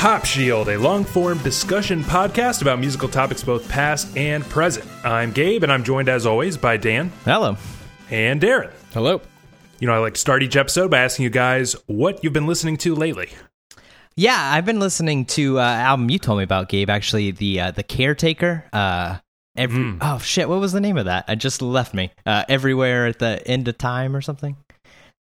Pop Shield, a long form discussion podcast about musical topics both past and present. I'm Gabe, and I'm joined as always by Dan Hello. and Darren. Hello. You know, I like to start each episode by asking you guys what you've been listening to lately. Yeah, I've been listening to uh, album you told me about, Gabe. Actually, the uh, the Caretaker. Uh, every oh shit, what was the name of that? It just left me. Uh, everywhere at the end of time or something.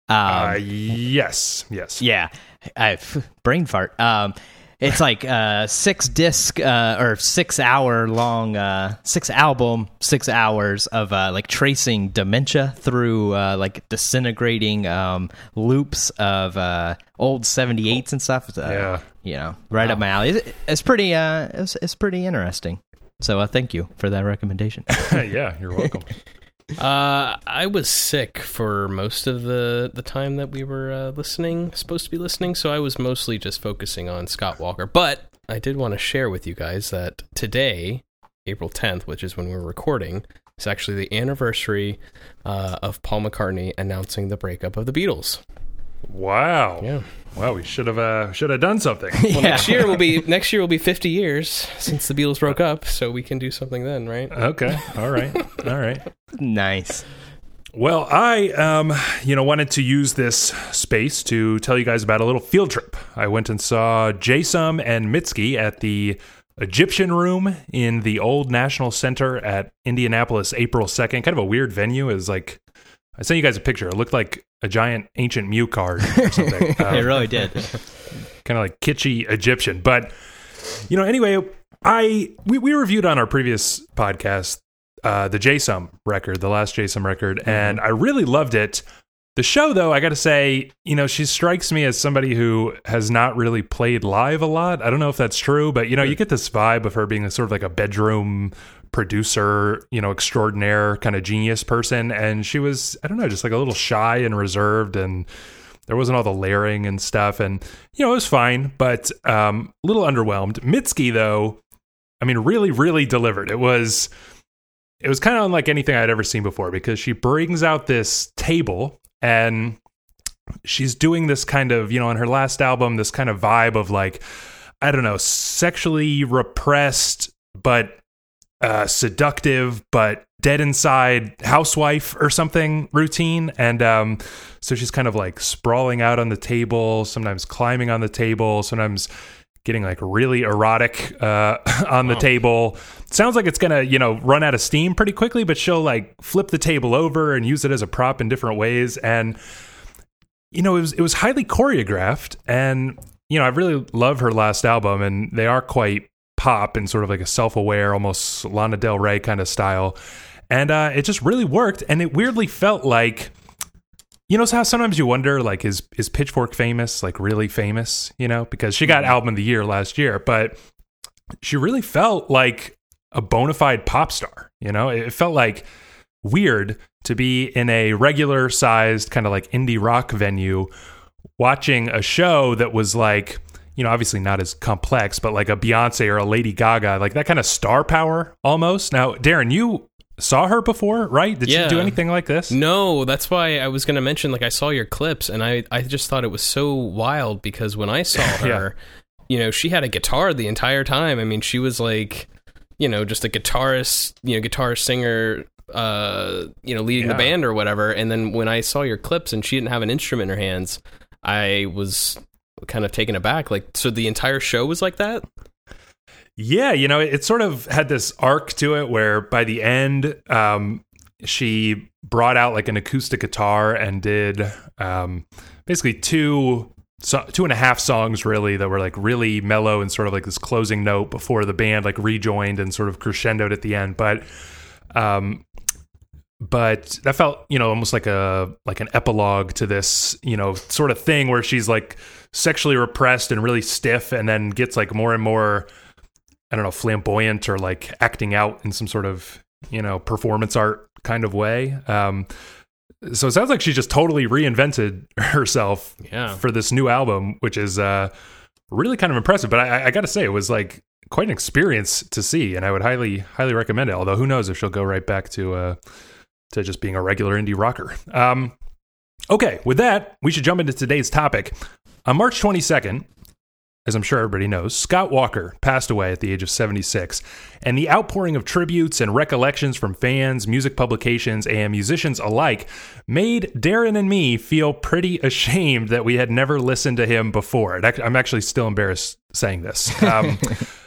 Um, Uh, yes, yes. yeah, I, brain fart. Um, it's like uh, six disc uh, or six hour long, uh, six album, six hours of uh, like tracing dementia through uh, like disintegrating um, loops of uh, old seventy eights and stuff. Uh, Yeah. you know, right up my alley. It's, it's pretty. Uh, it's, it's pretty interesting. So uh, thank you for that recommendation. yeah, you're welcome. Uh, I was sick for most of the, the time that we were uh, listening, supposed to be listening, so I was mostly just focusing on Scott Walker. But I did want to share with you guys that today, April 10th, which is when we're recording, is actually the anniversary uh, of Paul McCartney announcing the breakup of the Beatles. Wow. Yeah. Wow, we should have uh, should have done something. Well, next year will be next year will be 50 years since the Beatles broke up, so we can do something then, right? okay. All right. All right. nice. Well, I um, you know, wanted to use this space to tell you guys about a little field trip. I went and saw Jay Som and Mitski at the Egyptian Room in the Old National Centre at Indianapolis, April second. Kind of a weird venue. It was like I sent you guys a picture. It looked like a giant ancient Mew card or something. Um, it really did. kind of like kitschy Egyptian. But you know, anyway, I we, we reviewed on our previous podcast uh, the Jay Som record, the last Jay Som record, and I really loved it. The show, though, I got to say, you know, she strikes me as somebody who has not really played live a lot. I don't know if that's true, but you know, you get this vibe of her being a sort of like a bedroom producer, you know, extraordinaire kind of genius person, and she was, I don't know, just like a little shy and reserved and there wasn't all the layering and stuff. And you know it was fine but um a little underwhelmed. Mitski though i mean really really delivered. It was it was kind of unlike anything i'd ever seen before because she brings out this table and she's doing this kind of you know on her last album this kind of vibe of like i don't know sexually repressed but uh, seductive but dead inside housewife or something routine. And um, so she's kind of like sprawling out on the table sometimes climbing on the table sometimes getting like really erotic uh, on the table. Sounds like it's gonna you know run out of steam pretty quickly but she'll like flip the table over and use it as a prop in different ways. And you know it was it was highly choreographed. And you know I really love her last album and they are quite pop and sort of like a self-aware almost Lana Del Rey kind of style. And uh, it just really worked and it weirdly felt like you know how sometimes you wonder like is is Pitchfork famous? Like really famous? You know because she got album of the year last year but she really felt like a bona fide pop star you know? It felt like weird to be in a regular sized kind of like indie rock venue watching a show that was like you know obviously not as complex but like a Beyonce or a Lady Gaga like that kind of star power almost now Darren you saw her before right did Yeah. she do anything like this No, that's why I was going to mention like I saw your clips and I I just thought it was so wild because when I saw her, you know, she had a guitar the entire time. I mean, she was like, you know, just a guitarist, you know, guitar singer uh, you know, leading Yeah. the band or whatever. And then when I saw your clips and she didn't have an instrument in her hands, I was kind of taken aback. Like so the entire show was like that? Yeah, you know, it, it sort of had this arc to it where by the end, um, she brought out like an acoustic guitar and did um, basically two, so, two and a half songs really that were like really mellow and sort of like this closing note before the band like rejoined and sort of crescendoed at the end. But, um, but that felt you know almost like a like an epilogue to this you know sort of thing where she's like sexually repressed and really stiff and then gets like more and more I don't know, flamboyant or like acting out in some sort of, you know, performance art kind of way. Um, so it sounds like she just totally reinvented herself Yeah. for this new album, which is uh, really kind of impressive. But I, I got to say, it was like quite an experience to see, and I would highly, highly recommend it. Although who knows if she'll go right back to uh, to just being a regular indie rocker. Um, okay, with that, we should jump into today's topic. On March 22nd, as I'm sure everybody knows, Scott Walker passed away at the age of 76, and the outpouring of tributes and recollections from fans, music publications, and musicians alike made Darren and me feel pretty ashamed that we had never listened to him before. I'm actually still embarrassed saying this. Um,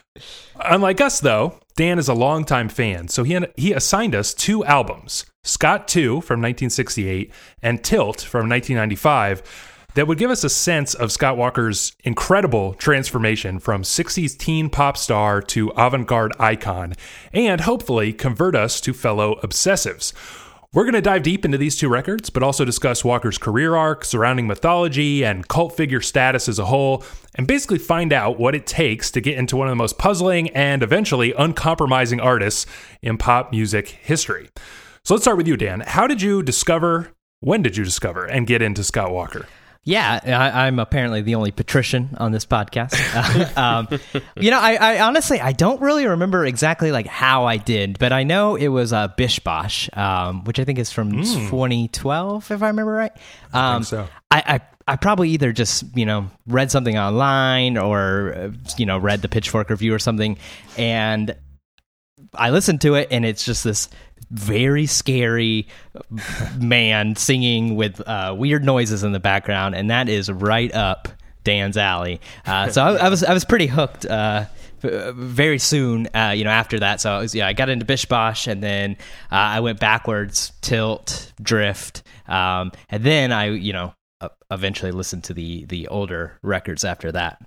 unlike us, though, Dan is a longtime fan, so he, he assigned us two albums Scott 2 from 1968 and Tilt from 1995 that would give us a sense of Scott Walker's incredible transformation from 60s teen pop star to avant garde icon, and hopefully convert us to fellow obsessives. We're going to dive deep into these two records, but also discuss Walker's career arc, surrounding mythology, and cult figure status as a whole, and basically find out what it takes to get into one of the most puzzling and eventually uncompromising artists in pop music history. So let's start with you, Dan. How did you discover, when did you discover, and get into Scott Walker? Yeah, I, am apparently the only patrician on this podcast. um, you know, I, I, honestly I don't really remember exactly like how I did, but I know it was uh, Bish Bosh, um, which I think is from mm. 2012, if I remember right. Um, I think so. I, I I probably either just you know read something online or uh, you know read the Pitchfork review or something, and I listened to it, and it's just this very scary man singing with uh, weird noises in the background, and that is right up Dan's alley. Uh, so I, I, was I was pretty hooked. Uh, very soon, uh, you know, after that, so I was, yeah, I got into Bish Bosh, and then uh, I went backwards, Tilt, Drift, um, and then I, you know, eventually listened to the the older records after that.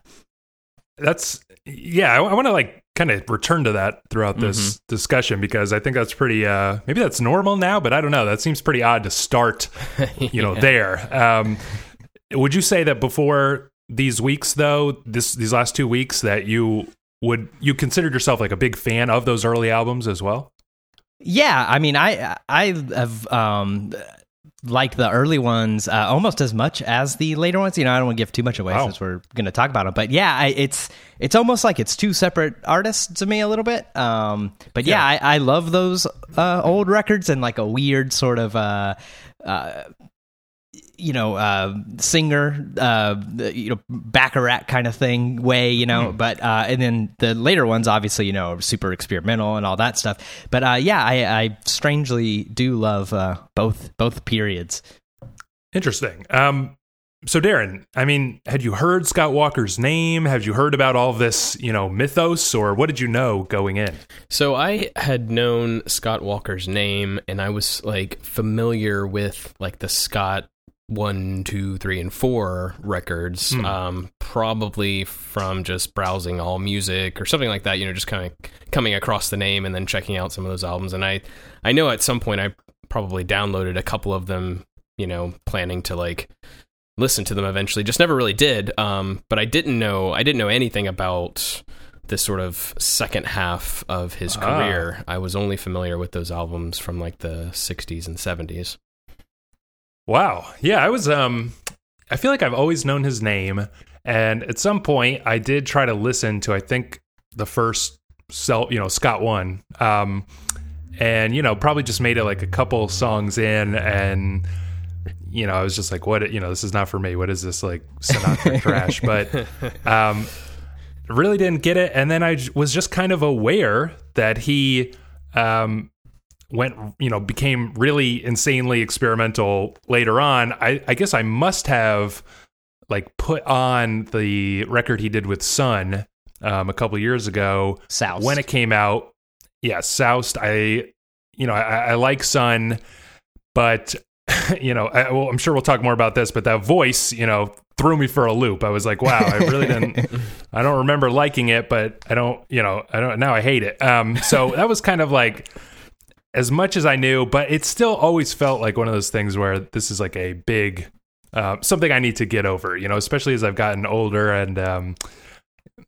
That's yeah. I, I want to like kind of return to that throughout this mm-hmm. discussion because I think that's pretty. Uh, maybe that's normal now, but I don't know. That seems pretty odd to start. You know, there. Um, would you say that before these weeks, though, this these last two weeks, that you would you considered yourself like a big fan of those early albums as well? Yeah, I mean, I I have um, like the early ones uh, almost as much as the later ones. You know, I don't want to give too much away wow. since we're going to talk about them. But yeah, I, it's it's almost like it's two separate artists to me a little bit. Um, but yeah, yeah I, I, love those uh, old records and like a weird sort of uh, uh you know, uh, singer, uh, you know, Bacharach kind of thing way, you know, mm. but, uh, and then the later ones, obviously, you know, super experimental and all that stuff. But, uh, yeah, I, I strangely do love, uh, both, both periods. Interesting. Um, so Darren, I mean, had you heard Scott Walker's name? Have you heard about all this, you know, mythos, or what did you know going in? So I had known Scott Walker's name, and I was like familiar with like the Scott one, two, three, and four records, hmm. um, probably from just browsing AllMusic or something like that. You know, just kind of coming across the name and then checking out some of those albums. And I, I know at some point I probably downloaded a couple of them. You know, planning to like listen to them eventually. Just never really did. Um, but I didn't know. I didn't know anything about this sort of second half of his ah. career. I was only familiar with those albums from like the 60s and 70s. Wow. Yeah, I was um I feel like I've always known his name and at some point I did try to listen to I think the first sell, you know, Scott one. Um and you know, probably just made it like a couple songs in and you know, I was just like what you know, this is not for me. What is this like Sinatra trash? But um really didn't get it and then I was just kind of aware that he um went you know became really insanely experimental later on i i guess i must have like put on the record he did with Sunn O))) um, a couple years ago. Soused. when it came out yeah soused. I you know i, I like Sunn O))) but you know I, well, i'm sure we'll talk more about this but that voice you know threw me for a loop. I was like wow i really didn't i don't remember liking it but i don't you know i don't now i hate it. Um so that was kind of like as much as I knew, but it still always felt like one of those things where this is like a big uh, something I need to get over, you know, especially as I've gotten older and um,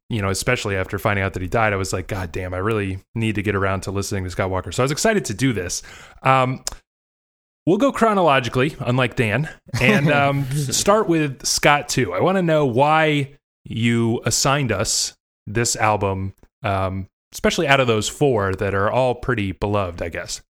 you know, especially after finding out that he died, I was like, God damn, I really need to get around to listening to Scott Walker. So I was excited to do this. Um, we'll go chronologically, unlike Dan, and um, start with Scott Two. I want to know why you assigned us this album um, especially out of those four that are all pretty beloved, I guess.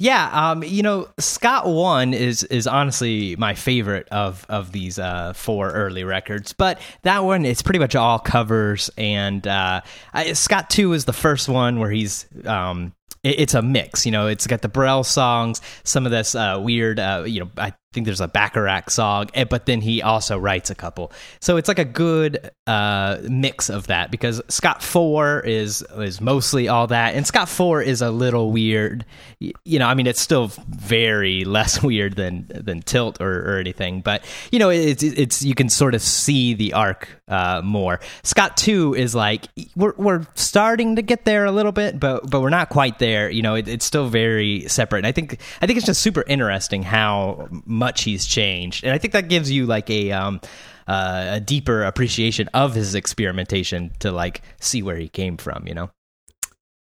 Yeah, um, you know, Scott One is is honestly my favorite of of these uh, four early records, but that one it's pretty much all covers, and uh, I, Scott Two is the first one where he's um, it, it's a mix. You know, it's got the Brel songs, some of this uh, weird, uh, you know, I think there's a Bacharach song, eh, but then he also writes a couple. So it's like a good uh, mix of that because Scott Four is is mostly all that, and Scott Four is a little weird. You know, I mean, it's still very less weird than than Tilt or, or anything, but you know, it's it's you can sort of see the arc uh, more. Scott Two is like we're we're starting to get there a little bit, but but we're not quite there. You know, it, it's still very separate. And I think I think it's just super interesting how much he's changed, and I think that gives you like a um, uh, a deeper appreciation of his experimentation to like see where he came from. You know.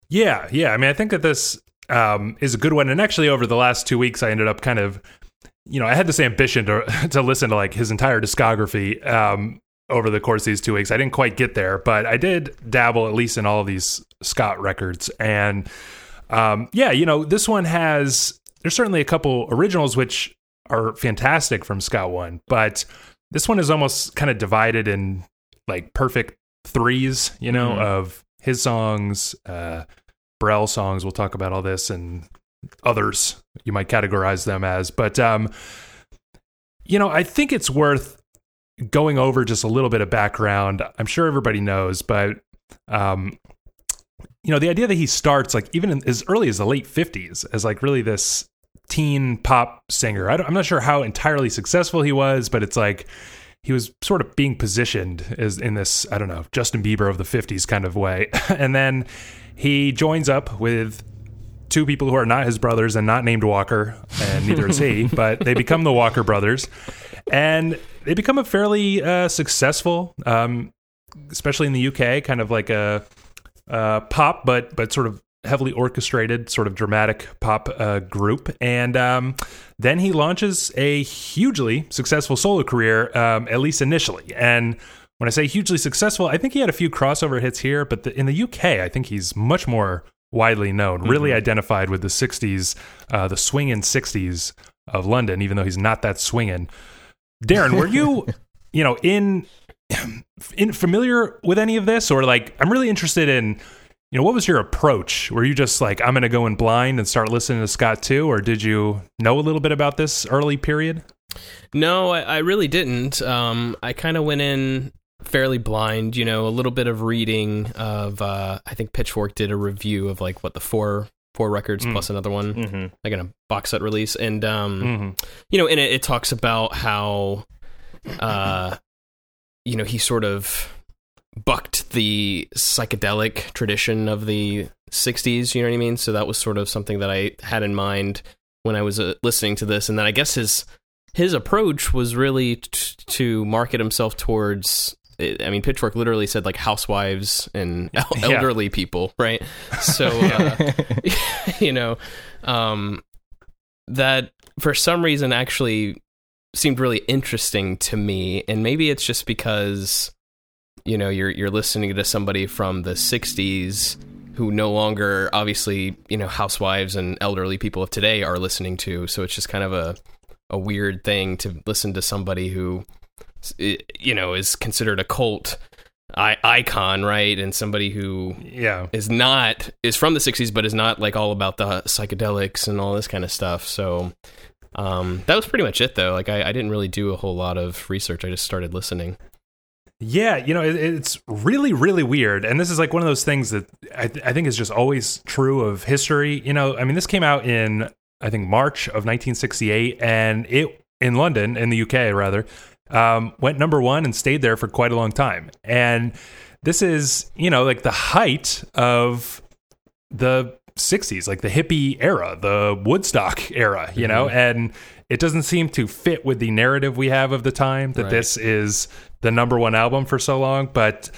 Yeah, yeah. I mean, I think that this um, is a good one. And actually, over the last two weeks, I ended up kind of, you know, I had this ambition to to listen to like his entire discography um, over the course of these two weeks. I didn't quite get there, but I did dabble at least in all of these Scott records. And um, yeah, you know, this one has there's certainly a couple originals which are fantastic from Scott One, but this one is almost kind of divided in like perfect threes, you know, Mhm. of his songs, uh, Brel songs. We'll talk about all this and others you might categorize them as. But, um, you know, I think it's worth going over just a little bit of background. I'm sure everybody knows, but, um, you know, the idea that he starts like even in, as early as the late 50s as like really this teen pop singer. I don't, I'm not sure how entirely successful he was, but it's like he was sort of being positioned as in this, I don't know, Justin Bieber of the 50s kind of way. and then he joins up with two people who are not his brothers and not named Walker, and neither is he, but they become the Walker brothers. And they become a fairly uh, successful, um, especially in the UK, kind of like a uh, pop, but but sort of heavily orchestrated, sort of dramatic pop uh, group. And um, then he launches a hugely successful solo career, um, at least initially. And when I say hugely successful, I think he had a few crossover hits here, but the, in the UK, I think he's much more widely known, really identified with the 60s, uh, the swinging 60s of London, even though he's not that swinging. Darren, were you, you know, in in familiar with any of this, or like I'm really interested in, you know, what was your approach? Were you just like I'm going to go in blind and start listening to Scott Two, or did you know a little bit about this early period? No, I, I really didn't. Um, I kind of went in fairly blind. You know, a little bit of reading of. Uh, I think Pitchfork did a review of like what the four four records Mm. plus another one, Mm-hmm. like in a box set release, and um, Mm-hmm. you know, in it, it talks about how, uh, you know, he sort of bucked the psychedelic tradition of the 60s, you know what I mean? So that was sort of something that I had in mind when I was uh, listening to this. And then I guess his his approach was really t- to market himself towards I mean, Pitchfork literally said like housewives and el- Yeah. elderly people, right? So, uh, you know, um, that for some reason actually seemed really interesting to me, and maybe it's just because you know you're you're listening to somebody from the '60s who no longer, obviously, you know, housewives and elderly people of today are listening to. So it's just kind of a a weird thing to listen to somebody who you know is considered a cult I- icon right? And somebody who Yeah. is not is from the 60s but is not like all about the psychedelics and all this kind of stuff. So um that was pretty much it though. Like I, I didn't really do a whole lot of research. I just started listening Yeah, you know, it, it's really, really weird. And this is like one of those things that I, th- I think is just always true of history. You know, I mean, this came out in, I think, March of 1968, and it, in London, in the UK, rather, um, went number one and stayed there for quite a long time. And this is, you know, like the height of the 60s, like the hippie era, the Woodstock era, you know, and it doesn't seem to fit with the narrative we have of the time that Right. this is the number one album for so long. But,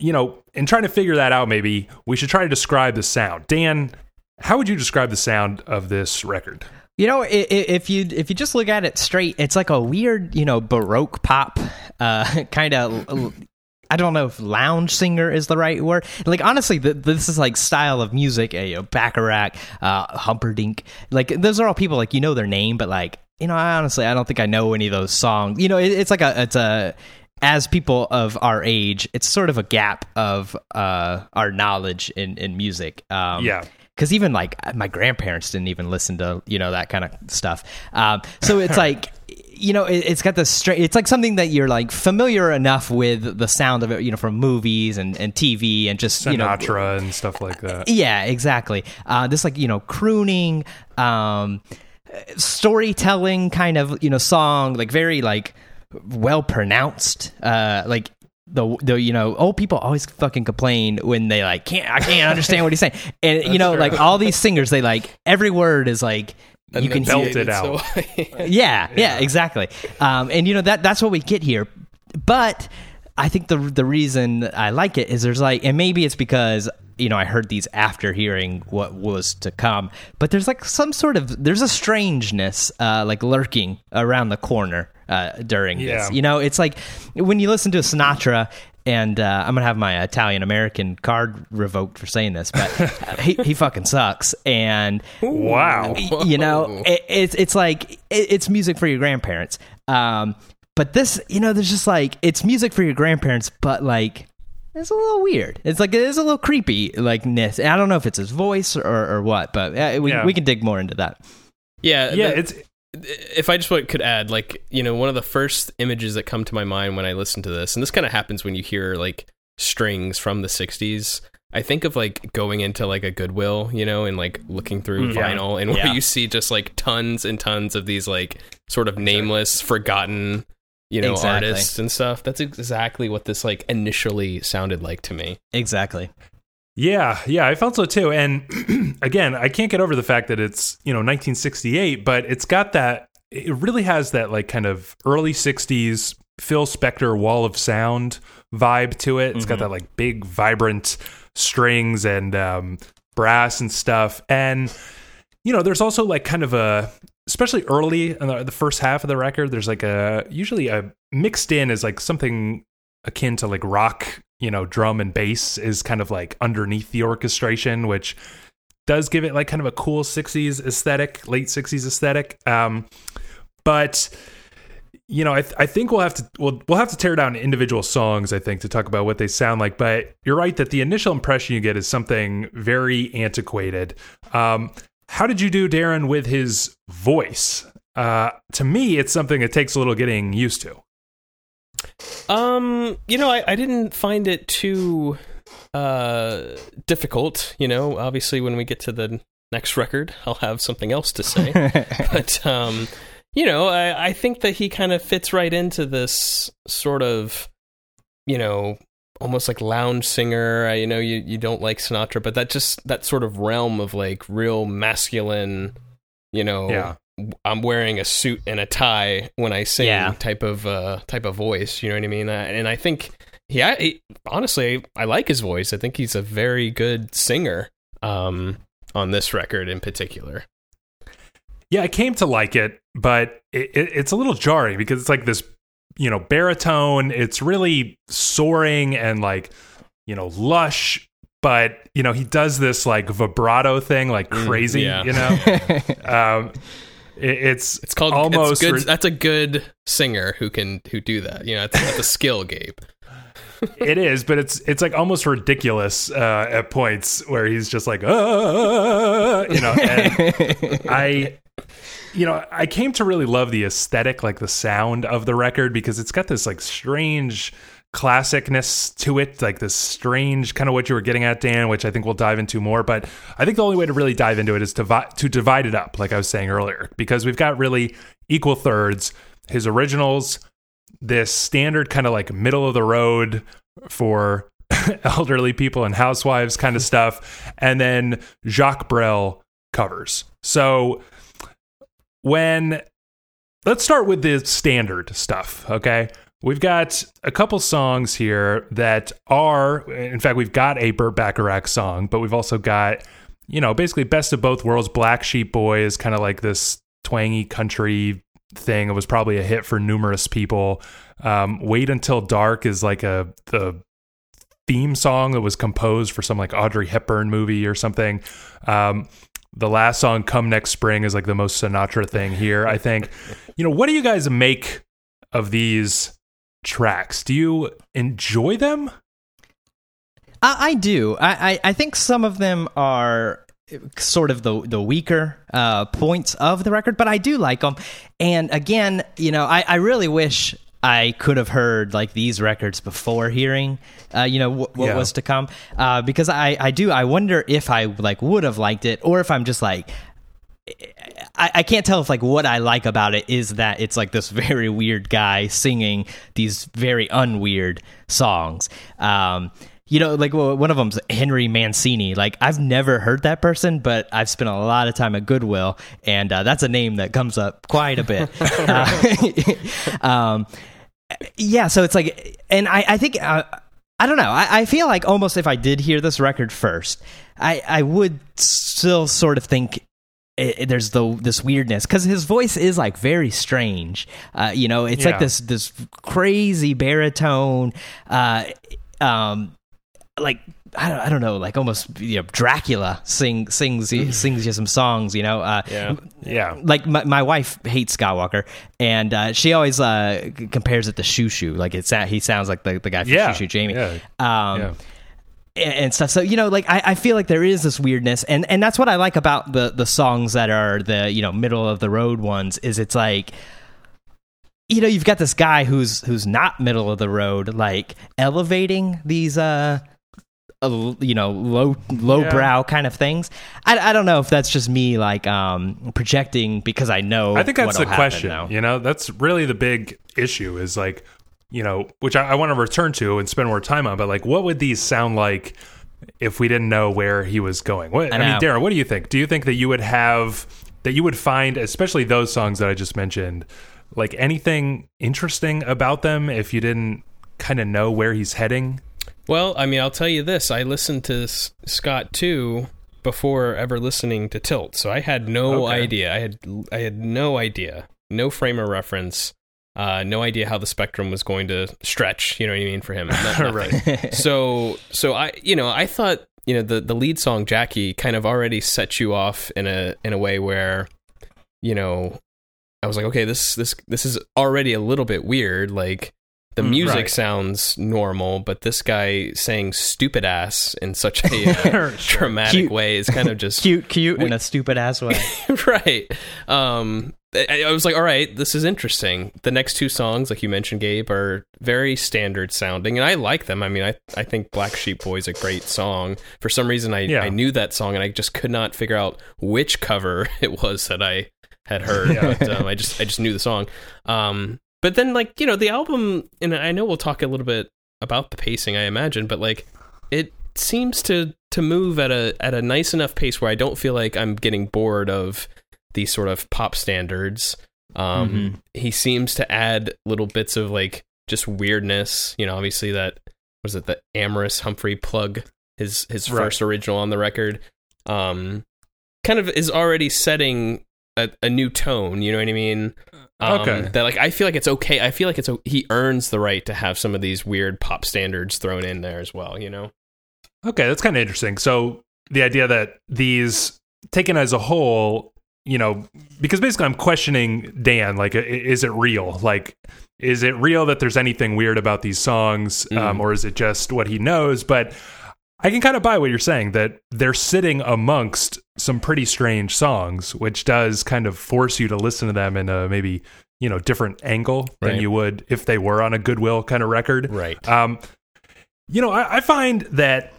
you know, in trying to figure that out, maybe we should try to describe the sound. Dan, how would you describe the sound of this record? You know, if you if you just look at it straight, it's like a weird, you know, baroque pop uh, kind of. I don't know if lounge singer is the right word. Like honestly, the, this is like style of music. Uh, you know, Bacharach, uh, Humperdinck. Like those are all people like you know their name, but like you know, I honestly I don't think I know any of those songs. You know, it, it's like a it's a as people of our age, it's sort of a gap of uh, our knowledge in in music. Um, Yeah. because even like my grandparents didn't even listen to you know that kind of stuff. Um, so it's like you know it, it's got this straight. It's like something that you're like familiar enough with the sound of it, you know, from movies and, and TV and just you know Sinatra and stuff like that. yeah, exactly. Uh, this like you know crooning, um, storytelling kind of you know song, like very like well pronounced. Uh, like the the you know old people always fucking complain when they like can't I can't understand what he's saying, and you know true. like all these singers they like every word is like. You can belt hear, it out. So, yeah, yeah, exactly. Um, and you know that that's what we get here. But I think the the reason I like it is there's like, and maybe it's because you know I heard these after hearing what was to come. But there's like some sort of there's a strangeness uh, like lurking around the corner uh, during Yeah. this. You know, it's like when you listen to Sinatra. And uh, I'm gonna have my Italian American card revoked for saying this, but he, he fucking sucks. And Wow. you know it, it's it's like it, it's music for your grandparents um but this you know there's just like it's music for your grandparents but like it's a little weird it's like it is a little creepy like ness i don't know if it's his voice or, or what but uh, we, Yeah. we can dig more into that yeah, Yeah, the- it's if I just could add, like you know, one of the first images that come to my mind when I listen to this, and this kind of happens when you hear like strings from the '60s. I think of like going into like a Goodwill, you know, and like looking through Mm, yeah. vinyl, and where Yeah. you see just like tons and tons of these like sort of nameless, forgotten, you know, Exactly. artists and stuff. That's exactly what this like initially sounded like to me. exactly Yeah, yeah, I felt so too. And again, I can't get over the fact that it's, you know, 1968, but it's got that it really has that like kind of early 60s Phil Spector wall of sound vibe to it. It's got that like big vibrant strings and um brass and stuff. And you know, there's also like kind of a especially early in the, the first half of the record, there's like a usually a mixed in is like something akin to like rock, you know, drum and bass is kind of like underneath the orchestration, which does give it like kind of a cool 60s aesthetic, late 60s aesthetic. Um, but you know, I, th- I think we'll have to we'll we'll have to tear down individual songs. I think to talk about what they sound like. But you're right that the initial impression you get is something very antiquated. Um, how did you do, Darren, with his voice? Uh, to me, it's something that takes a little getting used to. Um, you know, I, I didn't find it too uh difficult. You know, obviously when we get to the next record, I'll have something else to say. but um, you know, I, I think that he kind of fits right into this sort of, you know, almost like lounge singer. I, you know, you you don't like Sinatra, but that just that sort of realm of like real masculine. You know, Yeah. I'm wearing a suit and a tie when I sing Yeah. type of uh, type of voice. You know what I mean? Uh, and I think he, I, he- honestly, I like his voice. I think he's a very good singer. Um, on this record in particular. Yeah, I came to like it, but it, it, it's a little jarring because it's like this, you know, baritone. It's really soaring and like, you know, lush. But you know, he does this like vibrato thing like crazy. yeah. You know, um, it, it's It's called almost It's good. re- that's a good singer who can who do that. You know, it's, that's a skill, Gabe. it is, but it's it's like almost ridiculous uh, at points where he's just like, "Ah," you know. And I, you know, I came to really love the aesthetic, like the sound of the record, because it's got this like strange classicness to it, like this strange kind of what you were getting at, Dan, which I think we'll dive into more. But I think the only way to really dive into it is to vi- to divide it up, like I was saying earlier, because we've got really equal thirds. His originals, this standard kind of like middle of the road for elderly people and housewives kind of stuff, and then Jacques Brel covers. So when let's start with the standard stuff, okay? We've got a couple songs here that are, in fact, we've got a Burt Bacharach song, but we've also got, you know, basically best of both worlds. Black Sheep Boy is kind of like this twangy country thing. It was probably a hit for numerous people. Um, Wait Until Dark is like a the theme song that was composed for some like Audrey Hepburn movie or something. Um, the last song, Come Next Spring, is like the most Sinatra thing here, I think. You know, what do you guys make of these tracks? Do you enjoy them? I, I do. I, I, I think some of them are sort of the the weaker uh, points of the record, but I do like them. And again, you know, I, I really wish I could have heard like these records before hearing, uh, you know, wh- what Yeah. was to come. Uh, because I, I do, I wonder if I like would have liked it, or if I'm just like, I, I can't tell if like what I like about it is that it's like this very weird guy singing these very unweird songs. Um, you know, like well, one of them's Henry Mancini. Like I've never heard that person, but I've spent a lot of time at Goodwill, and uh, that's a name that comes up quite a bit. uh, um, yeah, so it's like, and I, I think. Uh, I don't know. I, I feel like almost if I did hear this record first, I, I would still sort of think it, there's the this weirdness because his voice is like very strange. Uh, you know, it's Yeah. like this this crazy baritone. Uh, um, like I don't, I don't know, like almost you know Dracula sing sings sings you some songs. You know, uh, Yeah. Yeah. like my, my wife hates Scott Walker, and uh, she always uh, compares it to Shoo Shoo. Like it's he sounds like the, the guy from Yeah. Shoo Shoo, Jamie. Yeah. Um, Yeah. and and stuff. So you know, like I, I feel like there is this weirdness, and and that's what I like about the the songs that are the you know middle of the road ones. Is it's like. You know, you've got this guy who's who's not middle of the road, like elevating these uh, uh, you know, low lowbrow kind of things. I, I don't know if that's just me like um projecting because I know. I think that's the question. though. You know, that's really the big issue is like, you know, which I, I want to return to and spend more time on, but like, what would these sound like if we didn't know where he was going? What, I, I mean. Darren, what do you think? Do you think that you would have, that you would find, especially those songs that I just mentioned, like anything interesting about them if you didn't kind of know where he's heading? Well, I mean, I'll tell you this: I listened to Scott Two before ever listening to Tilt, so I had no Okay. idea. I had I had no idea, no frame of reference, uh, no idea how the spectrum was going to stretch. You know what I mean for him, Not- right. so so I you know I thought you know the the lead song Jackie kind of already set you off in a in a way where you know I was like okay this this this is already a little bit weird like the Mm, music right. sounds normal but this guy saying stupid ass in such a uh, dramatic Cute. way is kind of just cute, cute in a stupid ass way. right. Um, I, I was like, all right, this is interesting. The next two songs, like you mentioned, Gabe, are very standard sounding, and I like them. I mean, I I think Black Sheep Boy is a great song. For some reason, I Yeah. I knew that song, and I just could not figure out which cover it was that I had heard. Yeah. But um, I just I just knew the song. Um, but then like you know the album, and I know we'll talk a little bit about the pacing, I imagine, but like it seems to to move at a at a nice enough pace where I don't feel like I'm getting bored of these sort of pop standards. Um, Mhm. He seems to add little bits of like just weirdness. You know, obviously that was it the Amorous Humphrey Plugg his his Right. first original on the record. Um, kind of is already setting a, a new tone. You know what I mean? Um, Okay. That like I feel like it's okay. I feel like it's he earns the right to have some of these weird pop standards thrown in there as well. You know? Okay, that's kind of interesting. So the idea that these taken as a whole, you know, because basically I'm questioning Dan, like, is it real? Like, is it real that there's anything weird about these songs, um, Mm. or is it just what he knows? But I can kind of buy what you're saying that they're sitting amongst some pretty strange songs, which does kind of force you to listen to them in a maybe you know different angle than you would if they were on a Goodwill kind of record. Right. Um, you know, I, I find that,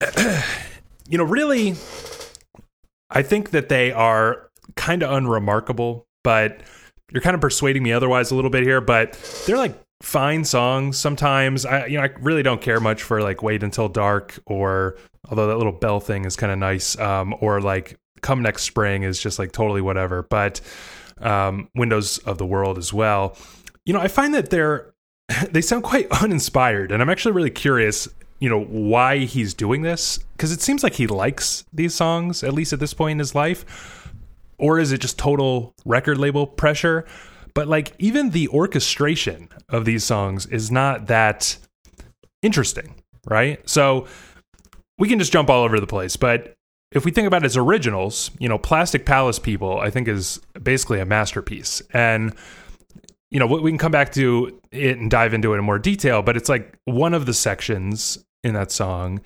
you know, really, I think that they are kind of unremarkable, but you're kind of persuading me otherwise a little bit here. But they're like fine songs sometimes. I, you know, I really don't care much for like Wait Until Dark or, although that little bell thing is kind of nice, um, or like Come Next Spring is just like totally whatever. But um, Windows of the World as well. You know, I find that they're they sound quite uninspired and i'm actually really curious you know why he's doing this because it seems like he likes these songs at least at this point in his life or is it just total record label pressure? But like even the orchestration of these songs is not that interesting, right? So we can just jump all over the place, but if we think about it as originals, you know, Plastic Palace People, I think is basically a masterpiece. And you know, we can come back to it and dive into it in more detail, but it's like one of the sections in that song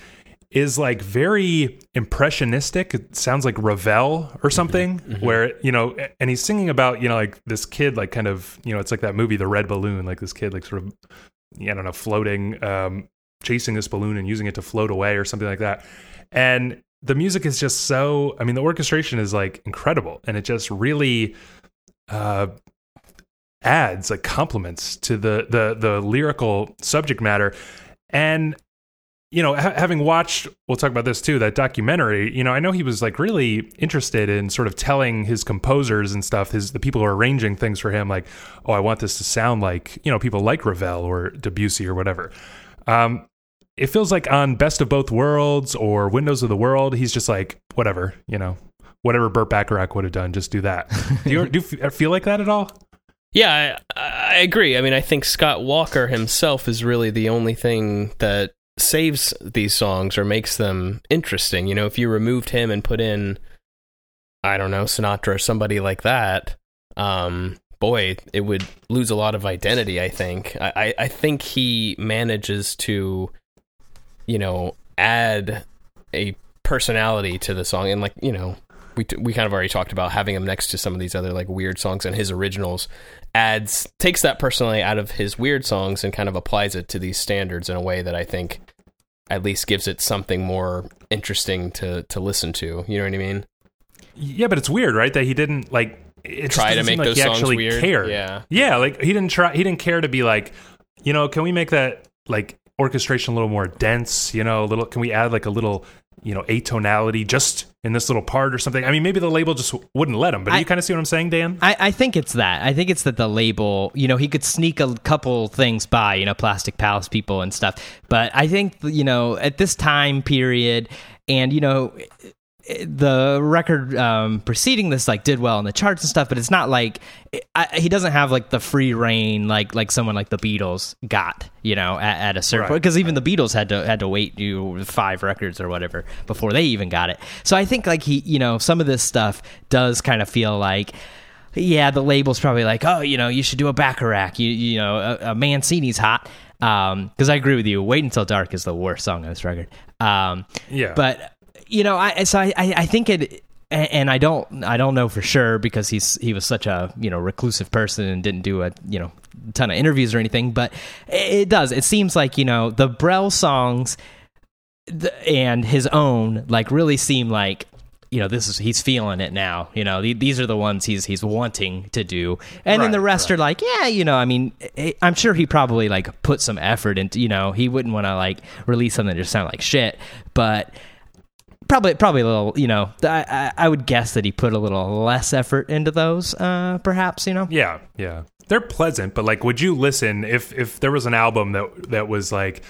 is like very impressionistic. It sounds like Ravel or something, mm-hmm, mm-hmm. where, you know, and he's singing about, you know, like this kid, like kind of, you know, it's like that movie, The Red Balloon, like this kid, like sort of, I don't know, floating, um, chasing this balloon and using it to float away or something like that. And the music is just so, I mean, the orchestration is like incredible and it just really, uh, adds like compliments to the the the lyrical subject matter and you know ha- having watched we'll talk about this too that documentary you know i know he was like really interested in sort of telling his composers and stuff his the people who are arranging things for him like oh i want this to sound like you know people like ravel or debussy or whatever. Um it feels like on best of both worlds or windows of the world he's just like whatever you know whatever burt bacharach would have done just do that. Do you, do you feel like that at all? Yeah, I, I agree. I mean, I think Scott Walker himself is really the only thing that saves these songs or makes them interesting. You know, if you removed him and put in, I don't know, Sinatra or somebody like that, um, boy, it would lose a lot of identity. I think. I, I think he manages to, you know, add a personality to the song, and like you know, we t- we kind of already talked about having him next to some of these other like weird songs and his originals adds takes that personally out of his weird songs and kind of applies it to these standards in a way that I think at least gives it something more interesting to to listen to. You know what I mean? Yeah, but it's weird, right? That he didn't like it try to make like those he songs actually weird. Cared. Yeah, yeah, like he didn't try. He didn't care to be like, you know, can we make that like orchestration a little more dense? You know, a little. Can we add like a little you know atonality just in this little part or something. I mean, maybe the label just wouldn't let him. But I, you kind of see what I'm saying, Dan? I, I, think it's that. I think it's that the label, you know, he could sneak a couple things by, you know, Plastic Palace people and stuff. But I think you know at this time period, and you know the record um, preceding this like did well in the charts and stuff, but it's not like I, he doesn't have like the free reign like like someone like the Beatles got, you know, at, at a certain right. point because even the Beatles had to had to wait you five records or whatever before they even got it. So I think like he, you know, some of this stuff does kind of feel like yeah, the label's probably like, oh, you know, you should do a Bacharach. You you know, a, a Mancini's hot. Because um, I agree with you. Wait until dark is the worst song on this record. Um, yeah, but you know, I so I I think it and I don't I don't know for sure because he's he was such a you know reclusive person and didn't do a you know ton of interviews or anything, but it does. It seems like you know the Brel songs and his own like really seem like you know this is he's feeling it now you know these are the ones he's he's wanting to do and right, then the rest right. are like yeah you know i mean eh, i'm sure he probably like put some effort into you know he wouldn't want to like release something that just sound like shit but probably probably a little you know I, I would guess that he put a little less effort into those uh perhaps you know yeah yeah they're pleasant but like would you listen if if there was an album that that was like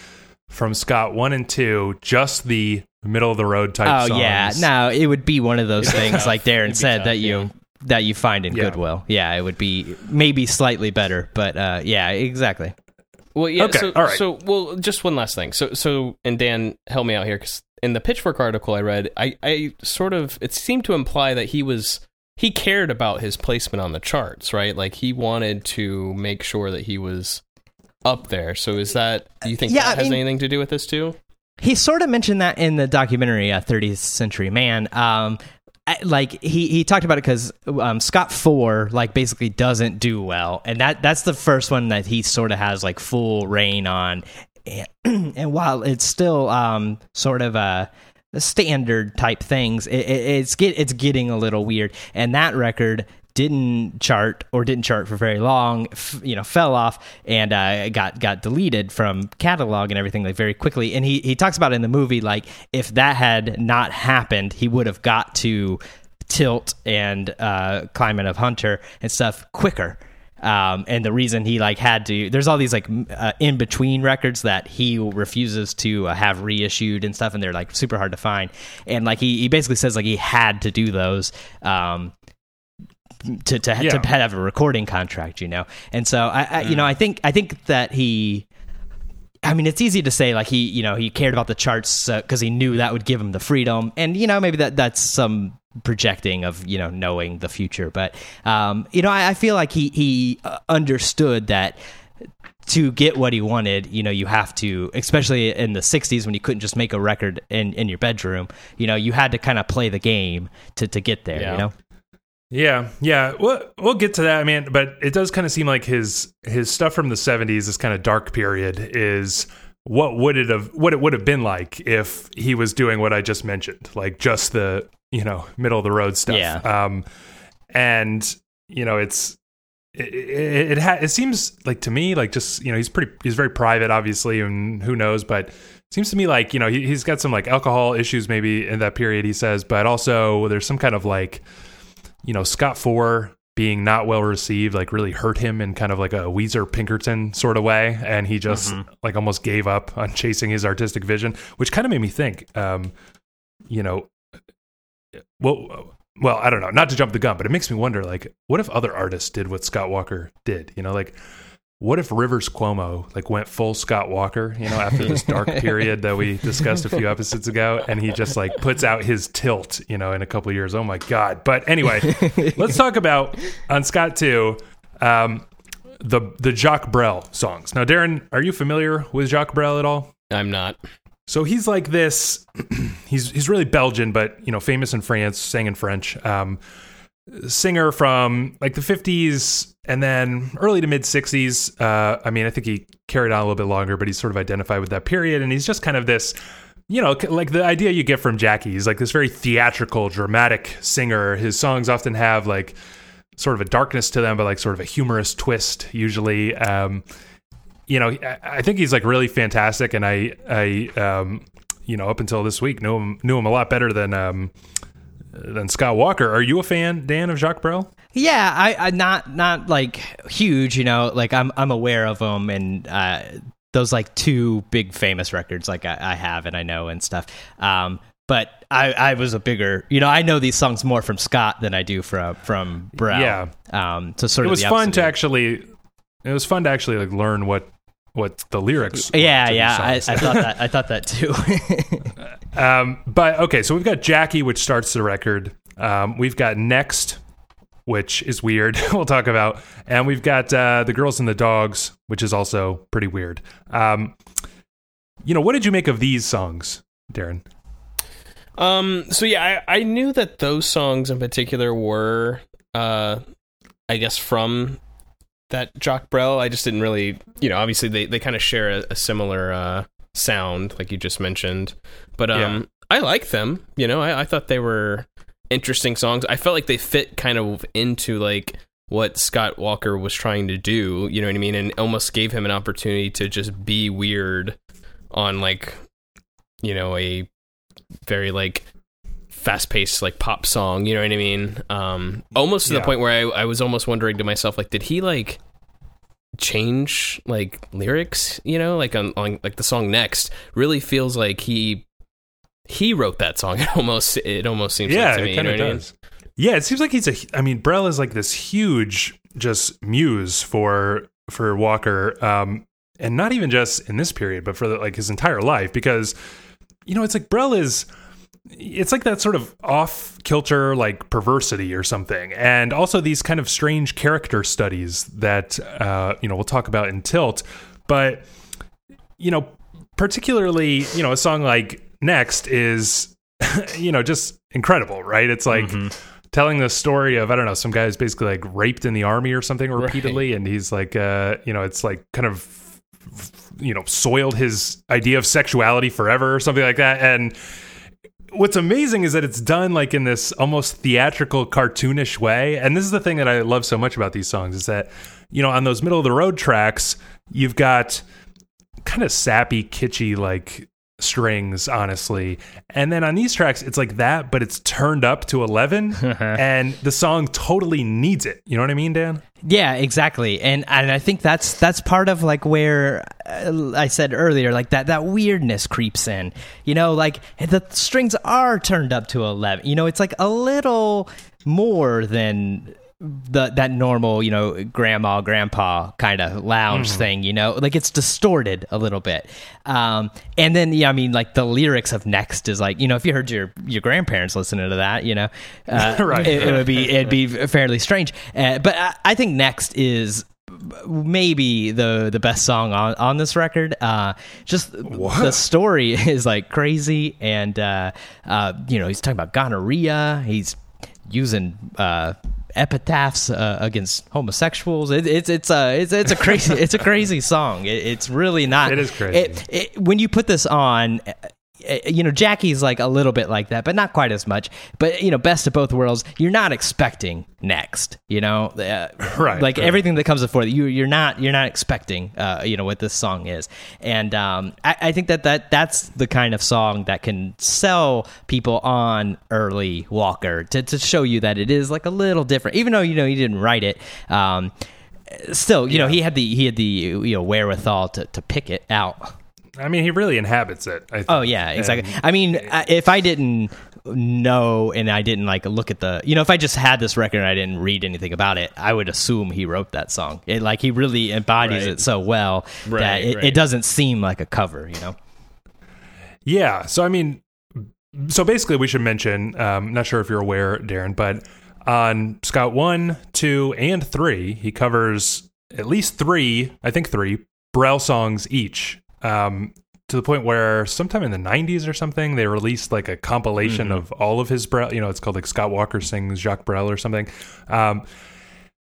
from scott one and two just the middle of the road type oh songs. yeah no it would be one of those things like darren said tough, that you yeah. that you find in yeah. goodwill yeah it would be maybe slightly better but uh yeah exactly well, yeah. Okay, so, all right. so, well, just one last thing. So, so, and Dan, help me out here because in the Pitchfork article I read, I, I sort of it seemed to imply that he was he cared about his placement on the charts, right? Like he wanted to make sure that he was up there. So is that do you think yeah, that has mean, anything to do with this too? He sort of mentioned that in the documentary uh, 30th Century Man. Um, like he he talked about it because um, Scott Four like basically doesn't do well, and that that's the first one that he sort of has like full reign on, and, while it's still um, sort of a, a standard type things, it, it, it's get it's getting a little weird. And that record didn't chart or didn't chart for very long, f- you know, fell off and uh, got got deleted from catalog and everything like very quickly. And he he talks about in the movie like if that had not happened, he would have got to tilt and uh, climate of hunter and stuff quicker. Um, and the reason he like had to there's all these like uh, in between records that he refuses to uh, have reissued and stuff and they're like super hard to find. And like he, he basically says like he had to do those. Um, to to, Yeah. to have a recording contract, you know. And so I, I you know I think I think that he. I mean, it's easy to say like he, you know, he cared about the charts because he knew that would give him the freedom, and you know, maybe that that's some projecting of you know knowing the future. But um, you know, I, I feel like he he uh, understood that to get what he wanted, you know, you have to, especially in the '60s when you couldn't just make a record in in your bedroom, you know, you had to kind of play the game to to get there, Yeah. you know. Yeah, yeah. We'll we'll get to that, I mean, but it does kind of seem like his his stuff from the '70s, this kind of dark period, is what would it have what it would have been like if he was doing what I just mentioned, like just the you know middle of the road stuff. Yeah. Um, and you know, it's it it, it, ha- it seems like to me like just you know he's pretty he's very private, obviously, and who knows, but. Seems to me like you know he, he's got some like alcohol issues maybe in that period he says, but also there's some kind of like you know, Scott Four being not well received, like really hurt him in kind of like a Weezer Pinkerton sort of way. And he just like almost gave up on chasing his artistic vision, which kind of made me think, um, you know, well, well, I don't know, not to jump the gun, but it makes me wonder, like, what if other artists did what Scott Walker did? You know, like, what if Rivers Cuomo like went full Scott Walker, you know, after this dark period that we discussed a few episodes ago, and he just like puts out his tilt, you know, in a couple of years. Oh my god! But anyway, let's talk about on Scott Two, um, the the Jacques Brel songs. Now, Darren, are you familiar with Jacques Brel at all? I'm not. So he's like this. he's he's really Belgian, but you know, famous in France, sang in French. Um, singer from like the 50s and then early to mid 60s. Uh, I mean, I think he carried on a little bit longer, but he's sort of identified with that period. And he's just kind of this, you know, like the idea you get from Jackie. He's like this very theatrical, dramatic singer. His songs often have like sort of a darkness to them, but like sort of a humorous twist usually. Um, you know, I, think he's like really fantastic. And I, I, um, you know, up until this week, knew him knew him a lot better than um, than Scott Walker. Are you a fan, Dan, of Jacques Brel? Yeah, I, I not not like huge, you know. Like I'm I'm aware of them and uh, those like two big famous records, like I, I have and I know and stuff. Um, but I, I was a bigger, you know, I know these songs more from Scott than I do from from Brel. Yeah. Um, so sort It of was the fun to actually. It was fun to actually like learn what what the lyrics. Yeah, to yeah, I, I thought that. I thought that too. Um, but okay, so we've got Jackie, which starts the record. Um, we've got Next, which is weird. we'll talk about, and we've got uh, the Girls and the Dogs, which is also pretty weird. Um, you know, what did you make of these songs, Darren? Um. So yeah, I, I knew that those songs in particular were, uh, I guess from that Jacques Brel. I just didn't really, you know, obviously they, they kind of share a, a similar uh sound, like you just mentioned. But um, Yeah. I like them. You know, I, I thought they were interesting songs. I felt like they fit kind of into like what Scott Walker was trying to do. You know what I mean? And almost gave him an opportunity to just be weird on like, you know, a very like fast paced like pop song, you know what I mean? Um almost to Yeah. the point where I, I was almost wondering to myself, like, did he like change like lyrics, you know, like on, on like the song next really feels like he he wrote that song. It almost it almost seems yeah, like to me. it You kind know of what I mean? does. Yeah, it seems like he's a. I mean, Brel is like this huge, just muse for for Walker, um, and not even just in this period, but for like his entire life. Because you know, it's like Brel is. It's like that sort of off kilter, like perversity or something, and also these kind of strange character studies that uh, you know we'll talk about in Tilt, but you know, particularly, you know, a song like Next is, you know, just incredible, right? It's like telling the story of, I don't know, some guy who's basically like raped in the army or something repeatedly. And he's like, uh, you know, it's like kind of, you know, soiled his idea of sexuality forever or something like that. And, what's amazing is that it's done like in this almost theatrical cartoonish way. And this is the thing that i love so much about these songs is that you know on those middle of the road tracks you've got kind of sappy kitschy like strings honestly and then on these tracks it's like that but it's turned up to 11 and the song totally needs it you know what i mean dan Yeah, exactly, and and I think that's that's part of like where uh, I said earlier, like that that weirdness creeps in. You know, like the strings are turned up to eleven. You know, it's like a little more than the that normal, you know, grandma, grandpa kind of lounge Mm-hmm. thing, you know, like it's distorted a little bit. Um, and then, yeah, I mean, like the lyrics of Next is like, you know, if you heard your your grandparents listening to that, you know, uh, Right. it, it would be it'd be fairly strange. Uh, but I, I think Next is maybe the the best song on on this record. Uh, just the story is like crazy, and uh, uh, you know, he's talking about gonorrhea. He's using uh, epitaphs uh, against homosexuals. It, it's it's a it's, it's a crazy it's a crazy song. It, it's really not. It is crazy. It, it, when you put this on. Uh, You know, Jackie's like a little bit like that, but not quite as much. But you know, best of both worlds. You're not expecting next. You know, uh, Right, Like right. everything that comes before you, you're not you're not expecting. Uh, you know what this song is, and um, I, I think that that that's the kind of song that can sell people on early Walker to to show you that it is like a little different, even though you know he didn't write it. Um, still, you know, he had the he had the you know wherewithal to to pick it out. I mean, he really inhabits it. I think. Oh yeah, exactly. And- I mean, if I didn't know and I didn't like look at the, you know, if I just had this record and I didn't read anything about it, I would assume he wrote that song. It like he really embodies Right. it so well that it, right. it doesn't seem like a cover. You know. Yeah. So I mean, so basically, we should mention. Um, not sure if you're aware, Darren, but on Scott one, two, and three, he covers at least three. I think three Brel songs each. Um, to the point where sometime in the 90s or something, they released like a compilation of all of his Brel. You know, it's called like Scott Walker sings Jacques Brel or something. Um,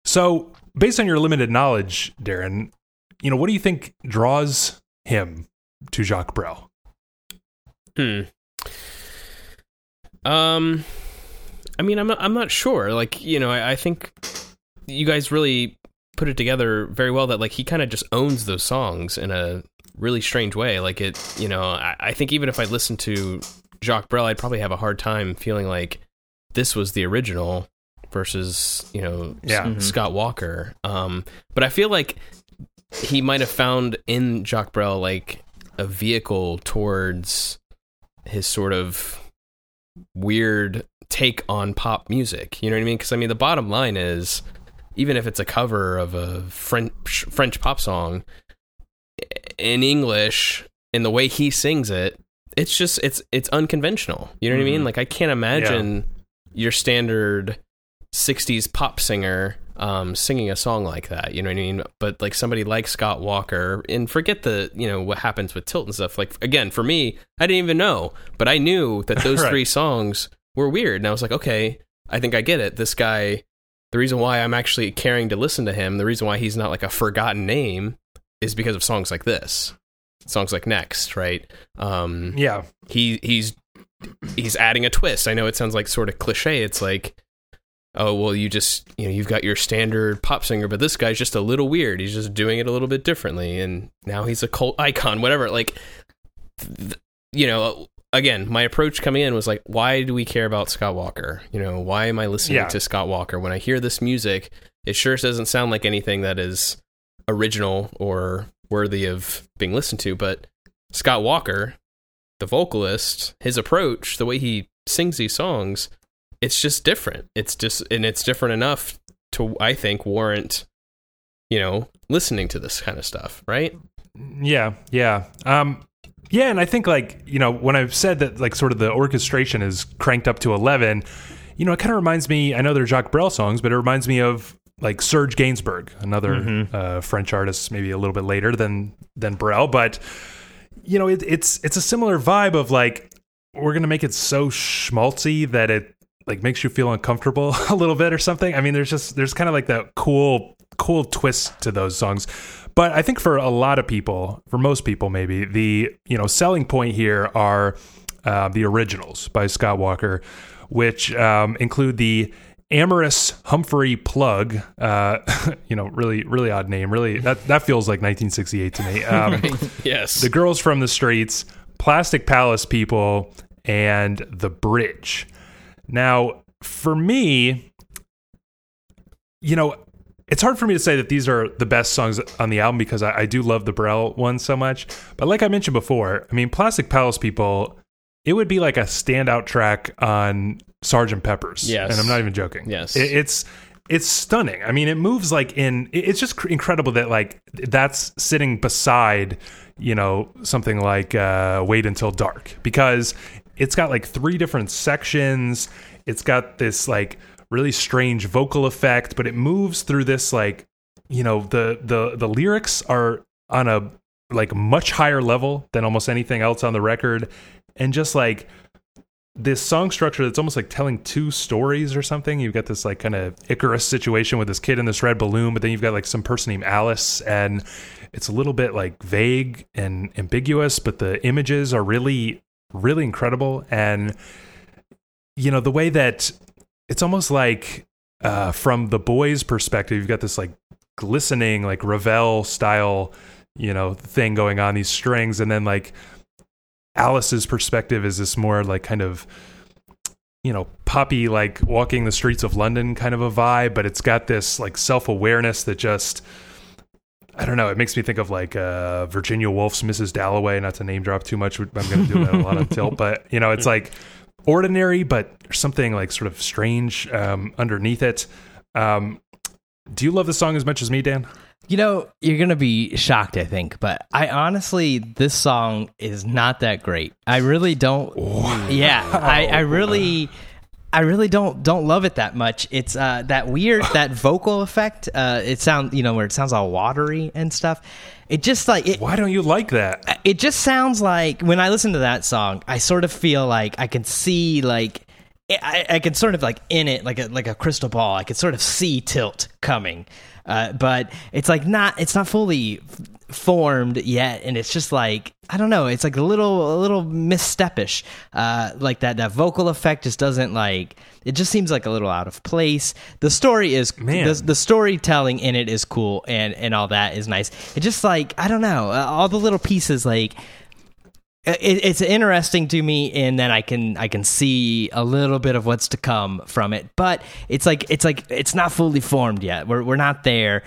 so, based on your limited knowledge, Darren, you know, what do you think draws him to Jacques Brel? Hmm. Um, I mean, I'm not, I'm not sure. Like, you know, I, I think you guys really put it together very well. That like he kind of just owns those songs in a really strange way. Like it, you know, I, I think even if I listened to Jacques Brel, I'd probably have a hard time feeling like this was the original versus you know S- Yeah. Mhm. Scott Walker. Um, but I feel like he might have found in Jacques Brel like a vehicle towards his sort of weird take on pop music. You know what I mean? Because I mean, the bottom line is, even if it's a cover of a French French pop song in English, in the way he sings it, it's just it's it's unconventional. You know what I mean? Mhm. Like I can't imagine your standard '60s pop singer um, singing a song like that. You know what I mean? But like somebody like Scott Walker, and forget the you know what happens with Tilt and stuff. Like again, for me, I didn't even know, but I knew that those Right. three songs were weird, and I was like, okay, I think I get it. This guy. The reason why I'm actually caring to listen to him, the reason why he's not like a forgotten name, is because of songs like this, songs like Next, right? Um, Yeah. he he's he's adding a twist. I know it sounds like sort of cliche. It's like, oh well, you just you know you've got your standard pop singer, but this guy's just a little weird. He's just doing it a little bit differently, and now he's a cult icon. Whatever. Like, th- you know. Again, my approach coming in was like, why do we care about Scott Walker? You know, why am I listening Yeah. to Scott Walker? When I hear this music, it sure doesn't sound like anything that is original or worthy of being listened to. But Scott Walker, the vocalist, his approach, the way he sings these songs, it's just different. It's just and it's different enough to I think warrant you know listening to this kind of stuff, right? Yeah, yeah. Um yeah, and I think like, you know, when I've said that like sort of the orchestration is cranked up to 11, you know, it kind of reminds me, I know they're Jacques Brel songs, but it reminds me of like Serge Gainsbourg, another uh, French artist maybe a little bit later than than Brel, but you know, it, it's it's a similar vibe of like we're going to make it so schmaltzy that it like makes you feel uncomfortable a little bit or something. I mean, there's just there's kind of like that cool cool twist to those songs. But I think for a lot of people, for most people maybe, the you know selling point here are uh, the originals by Scott Walker, which um, include the Amorous Humphrey Plugg. Uh, you know, really really odd name. Really that that feels like 1968 to me. Um, Yes. the girls from the streets, Plastic Palace people, and the bridge. Now, for me, you know, it's hard for me to say that these are the best songs on the album because I, I do love the Brel one so much. But like I mentioned before, I mean, Plastic Palace people, it would be like a standout track on Sergeant Pepper's. Yes. and I'm not even joking. Yes. It- it's it's stunning. I mean, it moves like in. It's just cr- incredible that like that's sitting beside, you know, something like uh, "Wait Until Dark" because it's got like three different sections. It's got this like really strange vocal effect, but it moves through this like, you know, the the the lyrics are on a like much higher level than almost anything else on the record, and just like this song structure that's almost like telling two stories or something. You've got this like kind of Icarus situation with this kid in this red balloon, but then you've got like some person named Alice, and it's a little bit like vague and ambiguous, but the images are really, really incredible. And you know, the way that it's almost like uh, from the boys' perspective, you've got this like glistening, like Ravel style, you know, thing going on, these strings, and then like Alice's perspective is this more like kind of you know poppy like walking the streets of London kind of a vibe, but it's got this like self awareness that just I don't know. It makes me think of like uh, Virginia Woolf's Mrs. Dalloway. Not to name drop too much, I'm going to do that a lot on tilt, but you know, it's like ordinary, but something like sort of strange um, underneath it. Um, do you love the song as much as me, Dan? You know, you're going to be shocked, I think, but I honestly, this song is not that great. I really don't. Yeah, I, I really. I really don't don't love it that much. It's uh, that weird that vocal effect. Uh, it sounds you know where it sounds all watery and stuff. It just like it, Why don't you like that? it just sounds like when I listen to that song, I sort of feel like I can see like I, I can sort of like in it like a like a crystal ball. I can sort of see tilt coming, uh, but it's like not it's not fully f- formed yet, and it's just like I don't know. It's like a little a little misstepish. Uh, like that that vocal effect just doesn't like. It just seems like a little out of place. The story is Man. the, the storytelling in it is cool and and all that is nice. It just like I don't know uh, all the little pieces like it, it's interesting to me in that I can I can see a little bit of what's to come from it, but it's like it's like it's not fully formed yet. We're we're not there,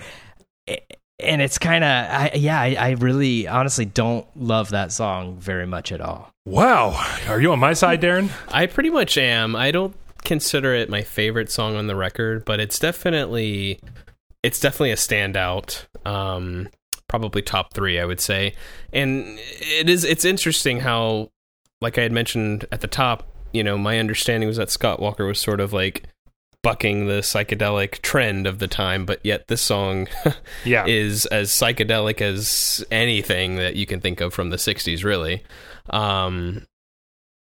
and it's kind of yeah. I, I really honestly don't love that song very much at all. Wow. Are you on my side, Darren? I pretty much am. I don't consider it my favorite song on the record, but it's definitely it's definitely a standout. Um, probably top three, I would say. And it is it's interesting how, like I had mentioned at the top, you know, my understanding was that Scott Walker was sort of like bucking the psychedelic trend of the time, but yet this song Yeah. is as psychedelic as anything that you can think of from the 60s really um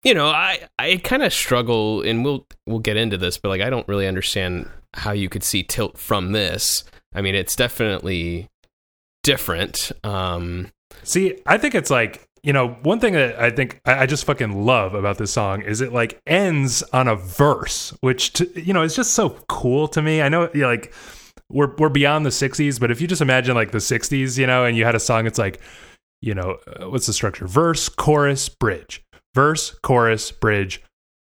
you know i i kind of struggle and we'll we'll get into this but like i don't really understand how you could see tilt from this i mean it's definitely different um See, I think it's like, you know, one thing that I think I, just fucking love about this song is it like ends on a verse, which, to, you know, is just so cool to me. I know, you know, like, we're, we're beyond the 60s, but if you just imagine like the 60s, you know, and you had a song, it's like, you know, uh, what's the structure? Verse, chorus, bridge. Verse, chorus, bridge,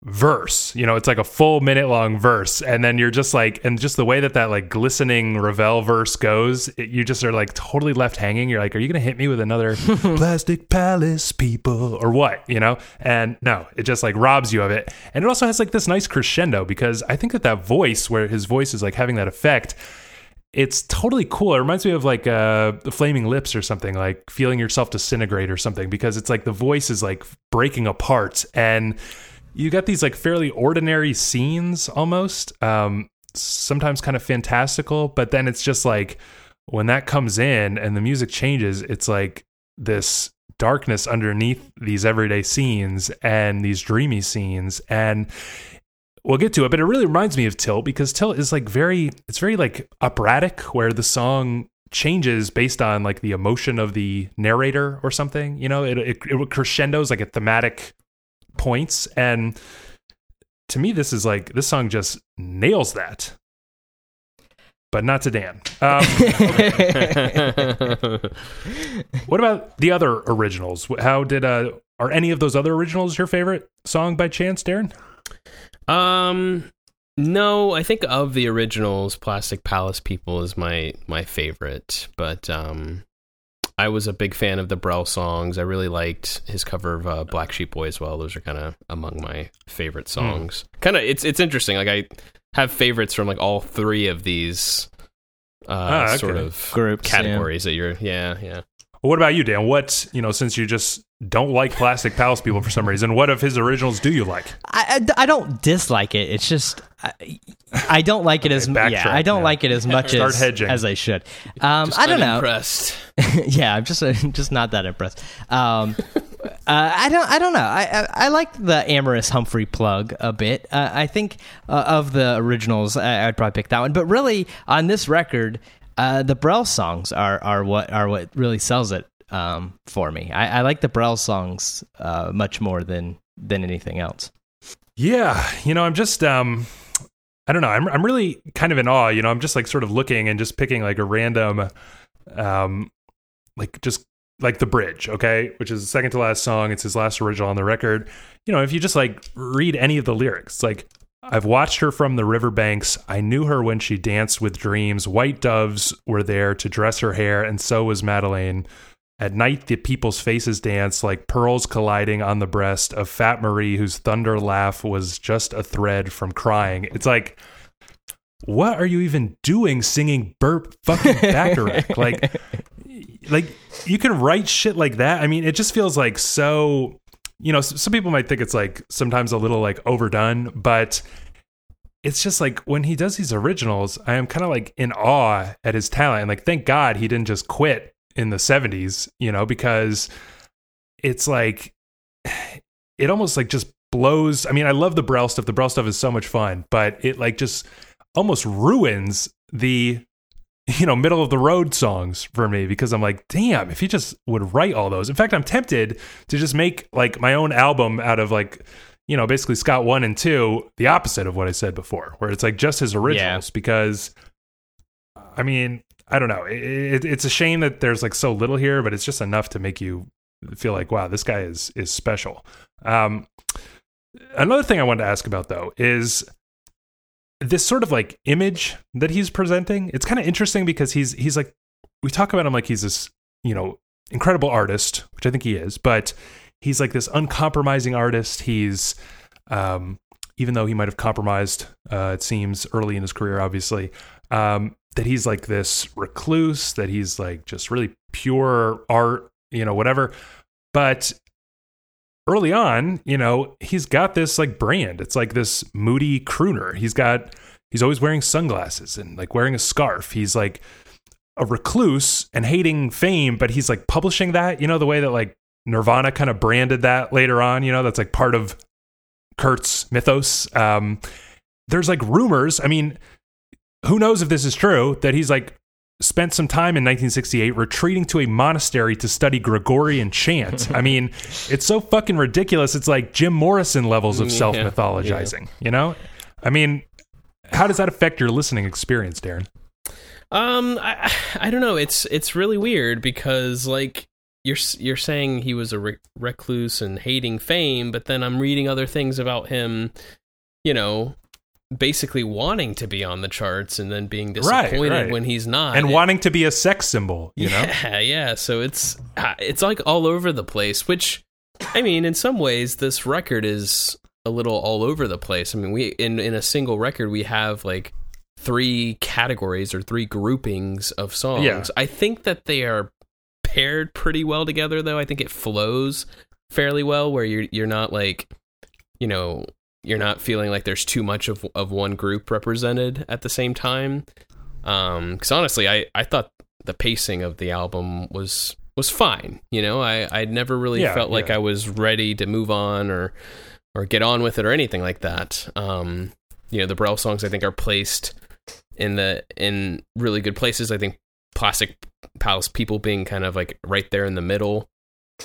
verse. You know, it's like a full minute long verse, and then you're just like, and just the way that that like glistening Ravel verse goes, it, you just are like totally left hanging. You're like, are you gonna hit me with another plastic palace people or what? You know? And no, it just like robs you of it, and it also has like this nice crescendo because I think that that voice, where his voice is like having that effect. It's totally cool. It reminds me of like uh, the Flaming Lips or something, like feeling yourself disintegrate or something, because it's like the voice is like breaking apart, and you got these like fairly ordinary scenes almost um sometimes kind of fantastical but then it's just like when that comes in and the music changes it's like this darkness underneath these everyday scenes and these dreamy scenes. And we'll get to it but it really reminds me of tilt because tilt is like very it's very like operatic where the song changes based on like the emotion of the narrator or something you know? It, it, it crescendos like a thematic points. And to me this is like this song just nails that. But not to dan. Um, what about the other originals? How did uh are any of those other originals your favorite song by chance darren? Um, no, I think of the originals, Plastic Palace People is my my favorite, but um, I was a big fan of the Brel songs. I really liked his cover of uh, Black Sheep Boy as well. Those are kind of among my favorite songs. Kind of, it's it's interesting. Like I have favorites from like all three of these uh, Ah, okay. sort of Groups, yeah. categories that you're. Yeah, yeah. Well, what about you, Dan? What you know, since you just don't like Plastic Palace people for some reason, what of his originals do you like? I, I, I don't dislike it. It's just I, I don't like it as Okay, yeah. I don't now. like it as much Start as hedging. as I should. Um, Just I don't know. unimpressed. yeah, I'm just uh, just not that impressed. Um, uh, I don't I don't know. I, I I like the Amorous Humphrey Plugg a bit. Uh, I think uh, of the originals, I, I'd probably pick that one. But really, on this record, uh, the Brel songs are are what are what really sells it um, for me. I, I like the Brel songs uh, much more than than anything else. Yeah, you know, I'm just um I don't know. I'm I'm really kind of in awe, you know. I'm just like sort of looking and just picking like a random um like just like the bridge, okay, which is the second to last song. It's his last original on the record. You know, if you just like read any of the lyrics, like I've watched her from the riverbanks. I knew her when she danced with dreams. White doves were there to dress her hair, and so was Madeleine. At night, the people's faces dance like pearls colliding on the breast of Fat Marie, whose thunder laugh was just a thread from crying. It's like, what are you even doing singing Burt fucking Bacharach? like, like you can write shit like that. I mean, it just feels like so. You know, some people might think it's like sometimes a little like overdone, but it's just like when he does these originals, I am kind of like in awe at his talent. And like, thank God he didn't just quit in the 70s, you know, because it's like, it almost like just blows. I mean, I love the Brel stuff. The Brel stuff is so much fun, but it like just almost ruins the, you know, middle of the road songs for me because I'm like, damn, if he just would write all those. In fact, I'm tempted to just make like my own album out of like, you know, basically Scott one and two, the opposite of what I said before, where it's like just his originals because I mean, I don't know. It, it, it's a shame that there's like so little here, but it's just enough to make you feel like, wow, this guy is is special. Um, another thing I wanted to ask about though is this sort of like image that he's presenting. It's kind of interesting because he's he's like we talk about him like he's this you know incredible artist, which I think he is, but he's like this uncompromising artist. He's um, even though he might have compromised, uh, it seems early in his career, obviously, um, that he's like this recluse, that he's like just really pure art, you know, whatever. But early on, you know, he's got this like brand. It's like this moody crooner. He's got, he's always wearing sunglasses and like wearing a scarf. He's like a recluse and hating fame, but he's like publishing that, you know, the way that like Nirvana kind of branded that later on, you know, that's like part of Kurt's mythos. Um, there's like rumors. I mean, who knows if this is true that he's like spent some time in 1968 retreating to a monastery to study Gregorian chant. I mean, it's so fucking ridiculous. It's like Jim Morrison levels of Yeah, self mythologizing, you know? I mean, how does that affect your listening experience, Darren? Um, I, I don't know. It's it's really weird because like you're you're saying he was a rec- recluse and hating fame, but then I'm reading other things about him, you know, basically wanting to be on the charts and then being disappointed right. when he's not, and It- wanting to be a sex symbol, you know? yeah, yeah. So it's uh, it's like all over the place. Which, I mean, in some ways, this record is a little all over the place. I mean, we in in a single record we have like three categories or three groupings of songs. Yeah. I think that they are paired pretty well together, though. I think it flows fairly well, where you're you're not like, you know. You're not feeling like there's too much of of one group represented at the same time. Um, because honestly, I I thought the pacing of the album was was fine. You know, I I never really Yeah, felt like yeah. I was ready to move on or or get on with it or anything like that. Um, you know, the Brel songs I think are placed in the in really good places. I think Plastic Palace People being kind of like right there in the middle.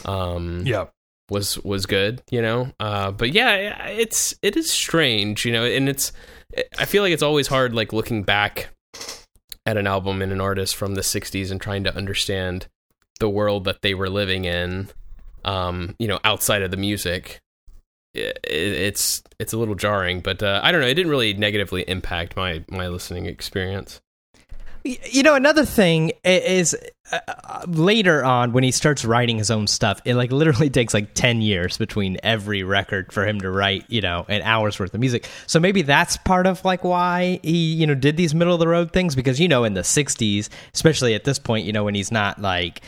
Um, Yeah. Was was good, you know. Uh, but yeah, it's it is strange, you know, and it's I feel like it's always hard, like looking back at an album and an artist from the '60s and trying to understand the world that they were living in, um, you know, outside of the music. It, it's it's a little jarring, but uh, I don't know. It didn't really negatively impact my my listening experience. You know, another thing is uh, later on when he starts writing his own stuff, it like literally takes like 10 years between every record for him to write, you know, an hour's worth of music. So maybe that's part of like why he, you know, did these middle of the road things because, you know, in the 60s, especially at this point, you know, when he's not like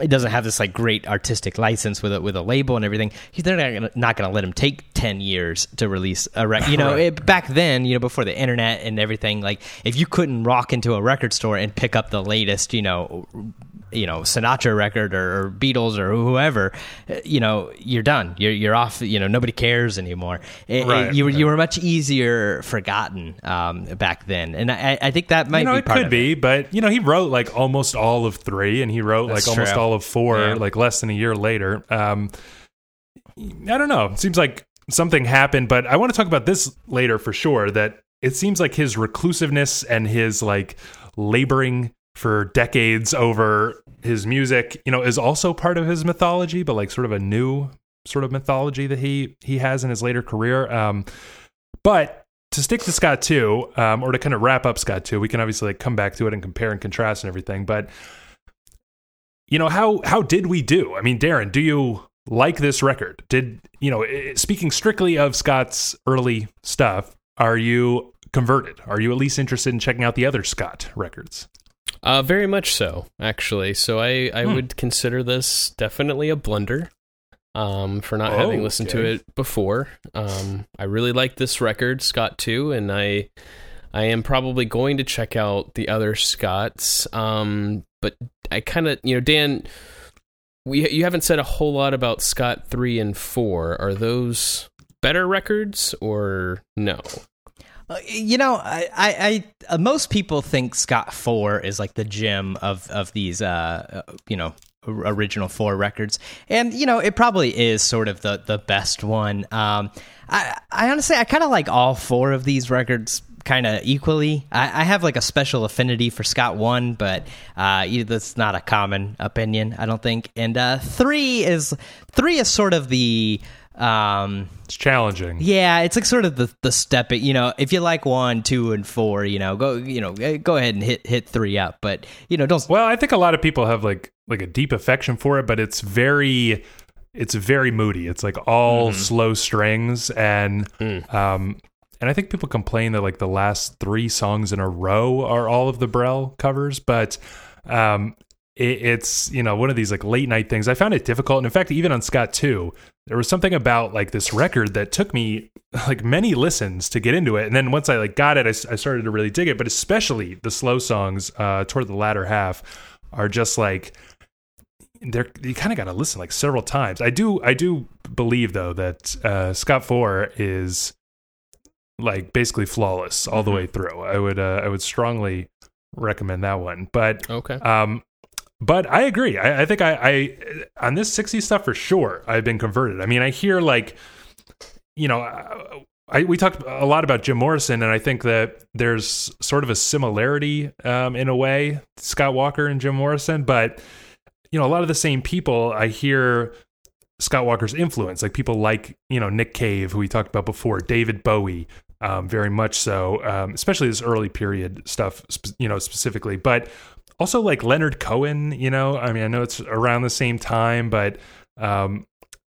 it doesn't have this like great artistic license with a, with a label and everything. They're not gonna, not going to let him take ten years to release a record. You know, it, back then, you know, before the internet and everything, like if you couldn't rock into a record store and pick up the latest, you know, you know Sinatra record or, or, Beatles or whoever, you know you're done. You're you're off. You know nobody cares anymore. It, right, it, you were right. you were much easier forgotten um, back then, and I, I think that might be. you know, be it could be, but you know he wrote like almost all of three, and he wrote That's like true. almost all of four, yeah. like less than a year later. Um, I don't know. It seems like something happened, but I want to talk about this later for sure. That it seems like his reclusiveness and his like laboring for decades over his music, you know, is also part of his mythology, but like sort of a new sort of mythology that he he has in his later career. Um, but to stick to Scott two, um, or to kind of wrap up Scott two, we can obviously like come back to it and compare and contrast and everything. But you know how how did we do? I mean, Darren, do you like this record? Did you know? Speaking strictly of Scott's early stuff, are you converted? Are you at least interested in checking out the other Scott records? Uh, very much so, actually. So I, I hmm. would consider this definitely a blunder um, for not oh, having listened okay. to it before. Um, I really like this record, Scott 2, and I I am probably going to check out the other Scotts. Um, but I kind of, you know, Dan, we you haven't said a whole lot about Scott 3 and 4. Are those better records or no? Uh, you know, I, I, I uh, most people think Scott Four is like the gem of of these, uh, uh, you know, original four records, and you know, it probably is sort of the the best one. Um, I, I honestly, I kind of like all four of these records kind of equally. I, I, have like a special affinity for Scott one, but uh, that's not a common opinion, I don't think. And uh, three is three is sort of the um, it's challenging. Yeah, it's like sort of the the step. You know, if you like one, two, and four, you know, go you know eh, go ahead and hit hit three up. But you know, don't. Well, I think a lot of people have like like a deep affection for it, but it's very it's very moody. It's like all mm. slow strings and mm. um and I think people complain that like the last three songs in a row are all of the Brel covers, but um it, it's you know one of these like late night things. I found it difficult, and in fact, even on Scott two, there was something about like this record that took me like many listens to get into it, and then once I like got it, I, I started to really dig it. But especially the slow songs uh, toward the latter half are just like they're you kind of got to listen like several times. I do I do believe though that uh, Scott Four is like basically flawless all the mm-hmm. way through. I would uh, I would strongly recommend that one. But okay, um, but I agree. I, I think I, I on this 60 stuff for sure. I've been converted. I mean, I hear like, you know, I, we talked a lot about Jim Morrison, and I think that there's sort of a similarity um, in a way, Scott Walker and Jim Morrison. But you know, a lot of the same people. I hear Scott Walker's influence, like people like you know Nick Cave, who we talked about before, David Bowie, um, very much so, um, especially this early period stuff, you know, specifically. But also like Leonard Cohen, you know, I mean, I know it's around the same time, but um,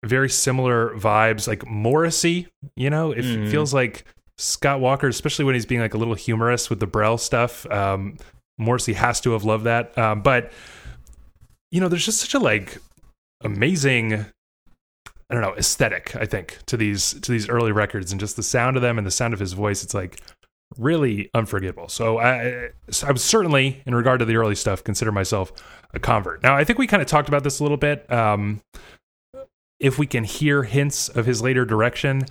very similar vibes. Like Morrissey, you know, it mm. feels like Scott Walker, especially when he's being like a little humorous with the Brel stuff. Um, Morrissey has to have loved that. Um, but you know, there's just such a like amazing I don't know aesthetic. I think to these to these early records and just the sound of them and the sound of his voice. It's like really unforgivable. So I, I was certainly, in regard to the early stuff, consider myself a convert. Now, I think we kind of talked about this a little bit. Um, if we can hear hints of his later direction,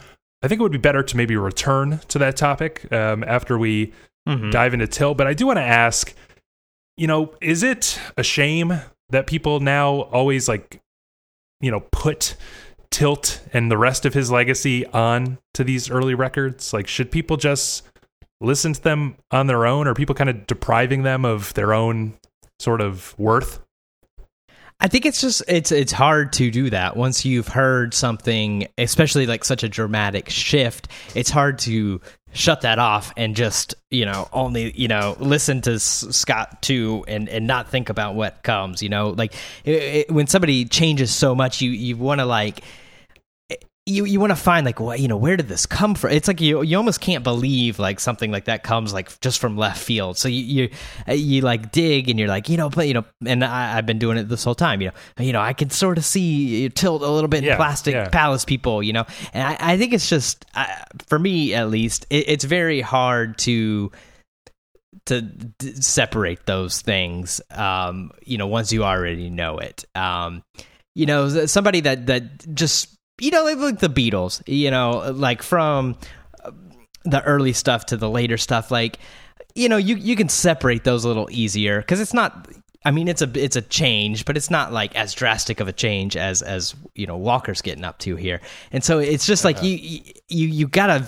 I think it would be better to maybe return to that topic um, after we mm-hmm. dive into Tilt. But I do want to ask, you know, is it a shame that people now always like, you know, put Tilt and the rest of his legacy on to these early records? Like, should people just listen to them on their own? Or people kind of depriving them of their own sort of worth? I think it's just it's it's hard to do that once you've heard something, especially like such a dramatic shift. It's hard to shut that off and just you know only you know listen to Scott Two and and not think about what comes. You know, like it, it, when somebody changes so much, you you want to like you you want to find like what you know where did this come from it's like you you almost can't believe like something like that comes like just from left field so you you, uh, you like dig and you're like you know but you know and I, I've been doing it this whole time you know you know I can sort of see tilt a little bit in plastic yeah. palace people you know and I, I think it's just uh, for me at least it, it's very hard to to d- separate those things um you know once you already know it um you know somebody that that just you know like, the beatles you know like from the early stuff to the later stuff like you know you you can separate those a little easier because it's not i mean it's a it's a change but it's not like as drastic of a change as as you know walker's getting up to here. And so it's just like uh-huh. you you you gotta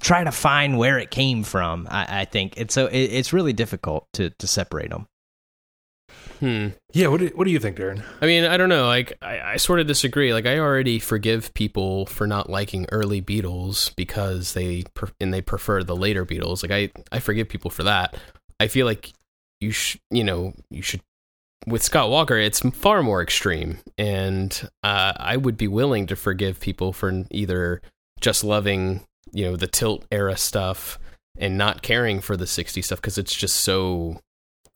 try to find where it came from i, I think. And so it, it's really difficult to to separate them Hmm. Yeah, what do, what do you think, Darren? I mean, I don't know. Like, I, I sort of disagree. Like, I already forgive people for not liking early Beatles because they pre- and they prefer the later Beatles. Like, I I forgive people for that. I feel like you should, you know, you should. With Scott Walker, it's far more extreme, and uh, I would be willing to forgive people for either just loving, you know, the Tilt era stuff and not caring for the '60s stuff because it's just so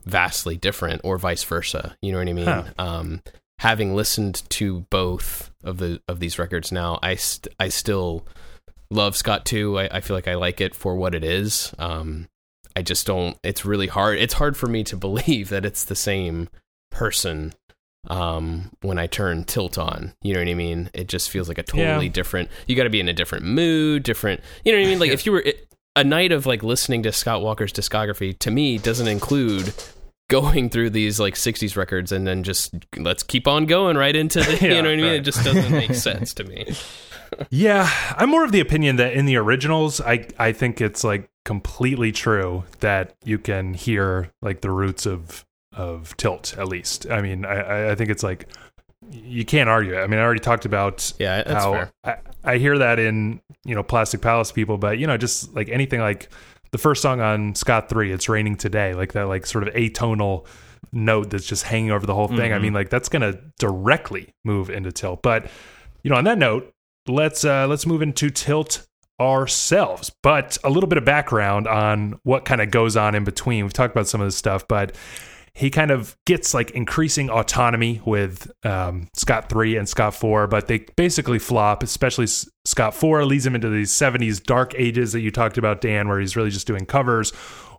vastly different or vice versa you know what i mean Huh. um having listened to both of the of these records now i st- i still love scott two. I, I feel like i like it for what it is um i just don't it's really hard it's hard for me to believe that it's the same person um when i turn tilt on you know what i mean it just feels like a totally Yeah. different you got to be in a different mood different you know what i mean like if you were a night of like listening to scott walker's discography to me doesn't include going through these like 60s records and then just let's keep on going right into the you know what i mean right. it just doesn't make sense to me Yeah, I'm more of the opinion that in the originals, I I think it's like completely true that you can hear like the roots of of Tilt at least. I mean, I- I I think it's like you can't argue it. I mean, I already talked about yeah that's how fair I, I hear that in you know Plastic Palace people, but you know just like anything like the first song on Scott Three, "It's Raining Today," like that like sort of atonal note that's just hanging over the whole thing. I Mhm. mean, like that's gonna directly move into Tilt. But you know, on that note, let's uh let's move into Tilt ourselves. But a little bit of background on what kind of goes on in between. We've talked about some of this stuff, but he kind of gets like increasing autonomy with um, Scott 3 and Scott 4, but they basically flop, especially Scott 4 leads him into these 70s dark ages that you talked about, Dan, where he's really just doing covers.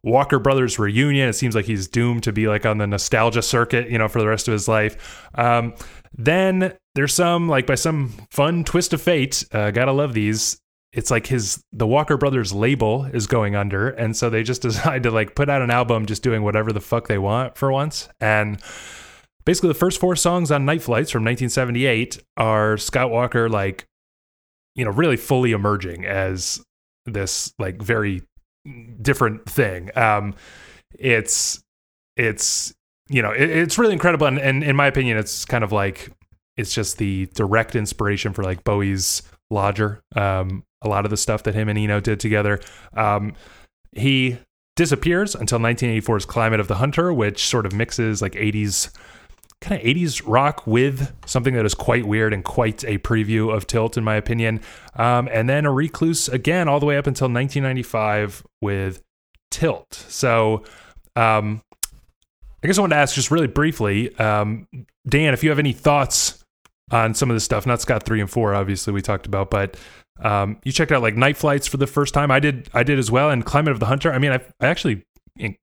Walker Brothers reunion, it seems like he's doomed to be like on the nostalgia circuit, you know, for the rest of his life. Um, then there's some, like by some fun twist of fate, uh, gotta love these. It's like his the Walker Brothers label is going under, and so they just decide to like put out an album just doing whatever the fuck they want for once. And basically, the first four songs on Night Flights from 1978 are Scott Walker like, you know, really fully emerging as this like very different thing. Um, it's it's you know it, it's really incredible, and, and in my opinion, it's kind of like it's just the direct inspiration for like Bowie's Lodger. Um, a lot of the stuff that him and Eno did together. Um, he disappears until 1984's Climate of the Hunter, which sort of mixes like 80s kind of 80s rock with something that is quite weird and quite a preview of Tilt, in my opinion. Um, and then a recluse again all the way up until 1995 with Tilt. So, um, I guess I wanted to ask just really briefly, um, Dan, if you have any thoughts on some of this stuff, not Scott three and four, obviously we talked about, but um, you checked out like Night Flights for the first time. I did, I did as well, and Climate of the Hunter. I mean, I, I actually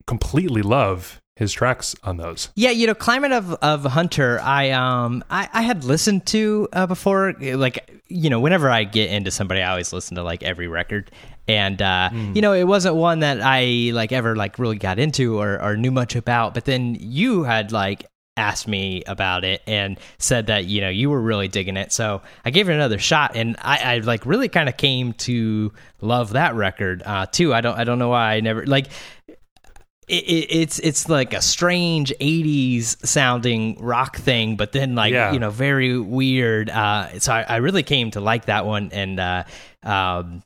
completely love his tracks on those. Yeah, you know, Climate of of Hunter, I um I, I had listened to uh, before like you know, whenever I get into somebody I always listen to like every record. And uh you know, it wasn't one that I like ever like really got into or or knew much about, but then you had like asked me about it and said that you know you were really digging it so i gave it another shot and i, I like really kind of came to love that record uh too i don't i don't know why i never like it, it, it's it's like a strange 80s sounding rock thing but then like Yeah. you know very weird uh so I, I really came to like that one and uh um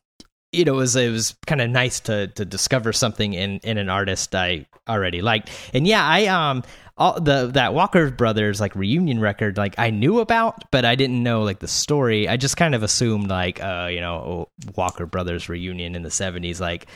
you know, it was it was kind of nice to to discover something in in an artist I already liked. And yeah, I um all the that Walker Brothers like reunion record like I knew about, but I didn't know like the story. I just kind of assumed like uh you know Walker Brothers reunion in the seventies. Like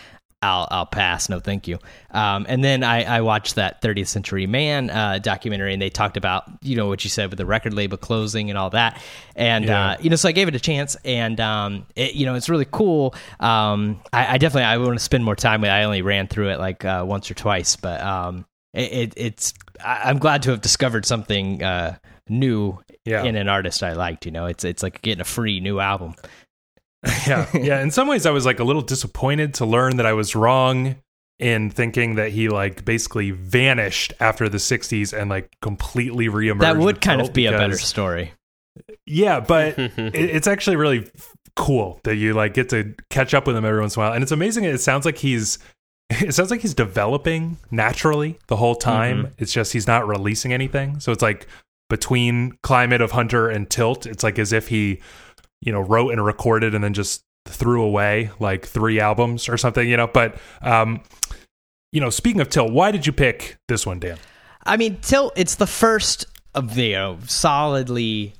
I'll I'll pass. No, thank you. Um, and then I, I watched that 30th Century Man uh, documentary, and they talked about you know what you said with the record label closing and all that, and Yeah. uh, you know so I gave it a chance, and um, it, you know it's really cool. Um, I, I definitely I want to spend more time with. it. I only ran through it like uh, once or twice, but um, it, it, it's I, I'm glad to have discovered something uh, new Yeah. in an artist I liked. You know, it's it's like getting a free new album. yeah yeah in some ways i was like a little disappointed to learn that i was wrong in thinking that he like basically vanished after the 60s and like completely reemerged That would kind of be a better story. yeah but it, it's actually really cool that you like get to catch up with him every once in a while and it's amazing it sounds like he's it sounds like he's developing naturally the whole time it's just he's not releasing anything so it's like between climate of hunter and tilt it's like as if he you know wrote and recorded and then just threw away like three albums or something you know but um you know speaking of tilt why did you pick this one dan I mean, Tilt. It's the first of the you know, solidly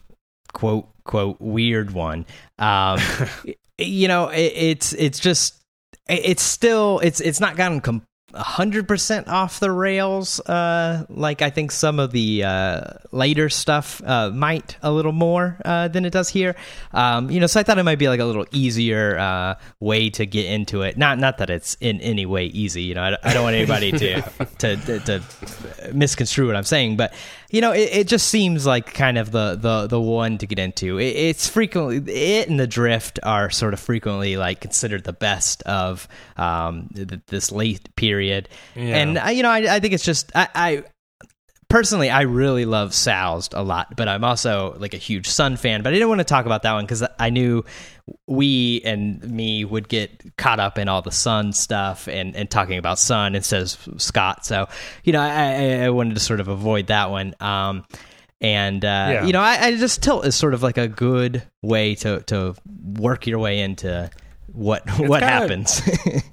quote quote weird one. Um, you know, it, it's it's just it's still it's it's not gotten com- hundred percent off the rails. Uh, like I think some of the uh, later stuff uh, might a little more uh, than it does here. Um, you know, so I thought it might be like a little easier uh, way to get into it. Not not that it's in any way easy. You know, I, I don't want anybody to, to to to misconstrue what I'm saying, but you know, it, it just seems like kind of the the the one to get into. It, it's frequently it and the drift are sort of frequently like considered the best of um, th- this late period, Yeah. and I, you know, I, I think it's just I. I Personally, I really love Soused a lot, but I'm also like a huge Sunn O))) fan. But I didn't want to talk about that one because I knew we and me would get caught up in all the Sunn O))) stuff and, and talking about Sunn O))) instead of Scott. So, you know, I, I, wanted to sort of avoid that one. Um, and uh, Yeah. you know, I, I just tilt is sort of like a good way to to work your way into what what kinda- happens.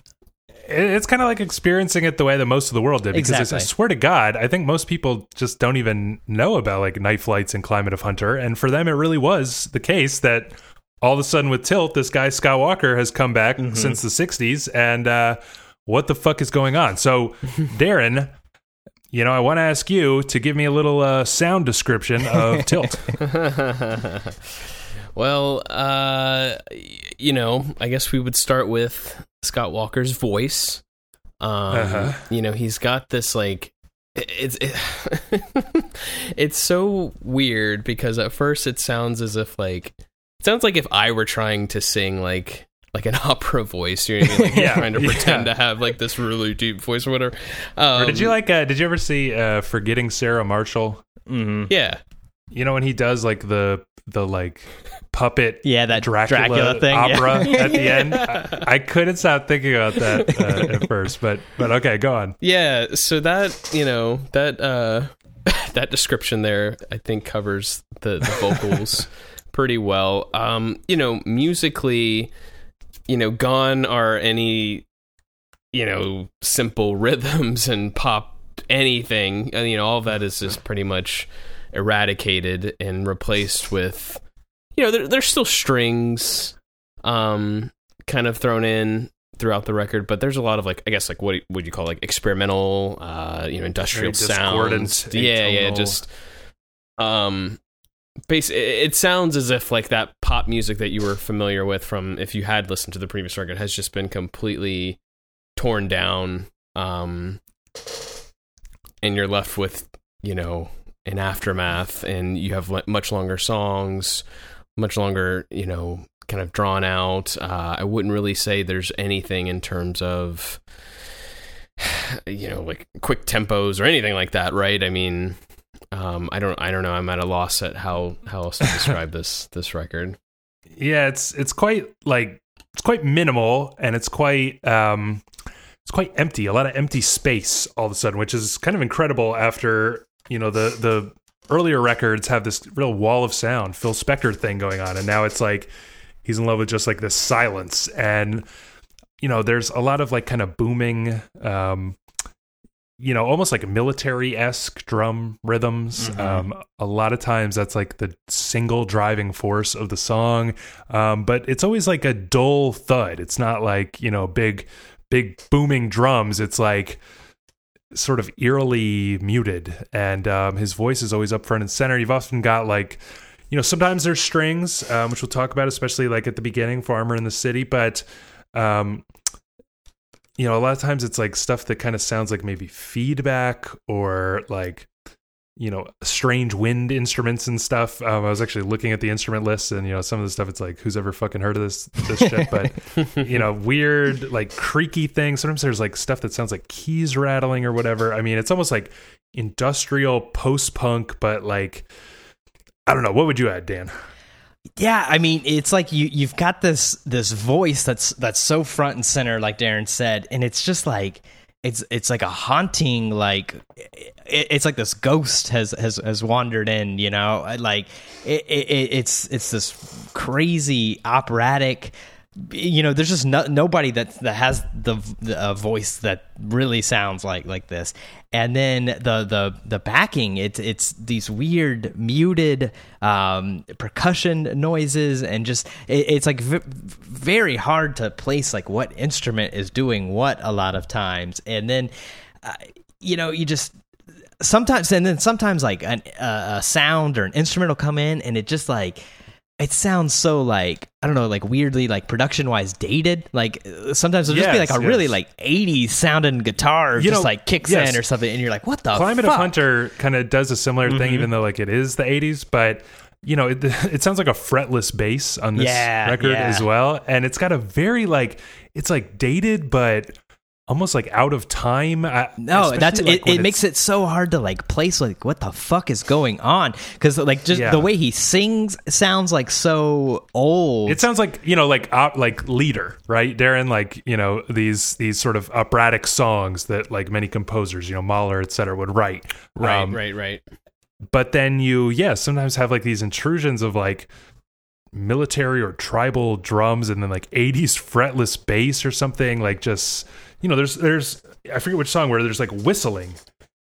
It- it's kind of like experiencing it the way that most of the world did because I- I swear to god i think most people just don't even know about like Nite Flights and climate of hunter and for them it really was the case that all of a sudden with tilt this guy scott walker has come back Mm-hmm. since the 60s and uh what the fuck is going on? So darren you know i want to ask you to give me a little uh, sound description of tilt. Well, uh, you know, I guess we would start with Scott Walker's voice. Um, Uh-huh. You know, he's got this like it's it, it's so weird because at first it sounds as if like it sounds like if I were trying to sing like like an opera voice, you know what I mean? Like you're Yeah, trying to yeah. pretend to have like this really deep voice or whatever. Um, or did you like uh, did you ever see uh, forgetting sarah marshall hmm Yeah, you know when he does like the the like puppet Yeah, that Dracula, Dracula thing, yeah. opera at the end. I, I couldn't stop thinking about that uh, at first, but but okay, go on. Yeah, so that you know that uh that description there I think covers the, the vocals pretty well. Um, you know, musically, you know, gone are any you know simple rhythms and pop anything. And, you know, all of that is just pretty much eradicated and replaced with you know there, there's still strings um kind of thrown in throughout the record but there's a lot of like i guess like what would you call like experimental uh you know industrial sounds. Yeah yeah just um base it sounds as if like that pop music that you were familiar with from if you had listened to the previous record has just been completely torn down um and you're left with you know an aftermath and you have much longer songs much longer you know kind of drawn out. Uh, i wouldn't really say there's anything in terms of you know like quick tempos or anything like that right? I mean um, i don't i don't know. I'm at a loss at how how else to describe this this record. Yeah, it's it's quite like it's quite minimal and it's quite um it's quite empty, a lot of empty space all of a sudden, which is kind of incredible after, you know, the the earlier records have this real wall of sound, Phil Spector thing going on, and now it's like he's in love with just like this silence and you know, there's a lot of like kind of booming, um, you know, almost like military esque drum rhythms. Mm-hmm. Um, a lot of times that's like the single driving force of the song. Um, but it's always like a dull thud. It's not like, you know, big, big booming drums. It's like, sort of eerily muted. And um, his voice is always up front and center. You've often got like you know sometimes there's strings um, which we'll talk about especially like at the beginning farmer in the city. But um, you know a lot of times it's like stuff that kind of sounds like maybe feedback or like you know strange wind instruments and stuff. Um, i was actually looking at the instrument list and you know some of the stuff it's like who's ever fucking heard of this this shit? But you know weird like creaky things. Sometimes there's like stuff that sounds like keys rattling or whatever. I mean it's almost like industrial post-punk but like i don't know. What would you add dan? Yeah, I mean, it's like you you've got this this voice that's that's so front and center, like Darren said, and it's just like it's it's like a haunting, like it, it's like this ghost has has has wandered in, you know, like it, it, it's it's this crazy operatic. You know, there's just no, nobody that that has the, the voice that really sounds like like this. And then the the the backing, it's it's these weird muted um, percussion noises, and just it, it's like very hard to place like what instrument is doing what a lot of times. And then, uh, you know, you just sometimes and then sometimes like an, uh, a sound or an instrument will come in, and it just like it sounds so like I don't know, like weirdly like production wise dated. Like sometimes it'll just be like a really like '80s sounding guitar, You just know, like kicks yes. in or something, and you're like, what the Climate fuck? of Hunter kind of does a similar Mm-hmm. thing, even though like it is the '80s, but you know, it, it sounds like a fretless bass on this Yeah, record yeah. as well, and it's got a very like it's like dated, but almost like out of time. I- No, that's like, it. It makes it so hard to like place like what the fuck is going on because like just Yeah. the way he sings sounds like so old. It sounds like you know, like op, like lieder, right, Darren? Like you know, these these sort of operatic songs that like many composers, you know, Mahler, et cetera, would write. Right, Um, right, right. but then you yeah sometimes have like these intrusions of like military or tribal drums and then like 80s fretless bass or something like just you know there's there's i forget which song where there's like whistling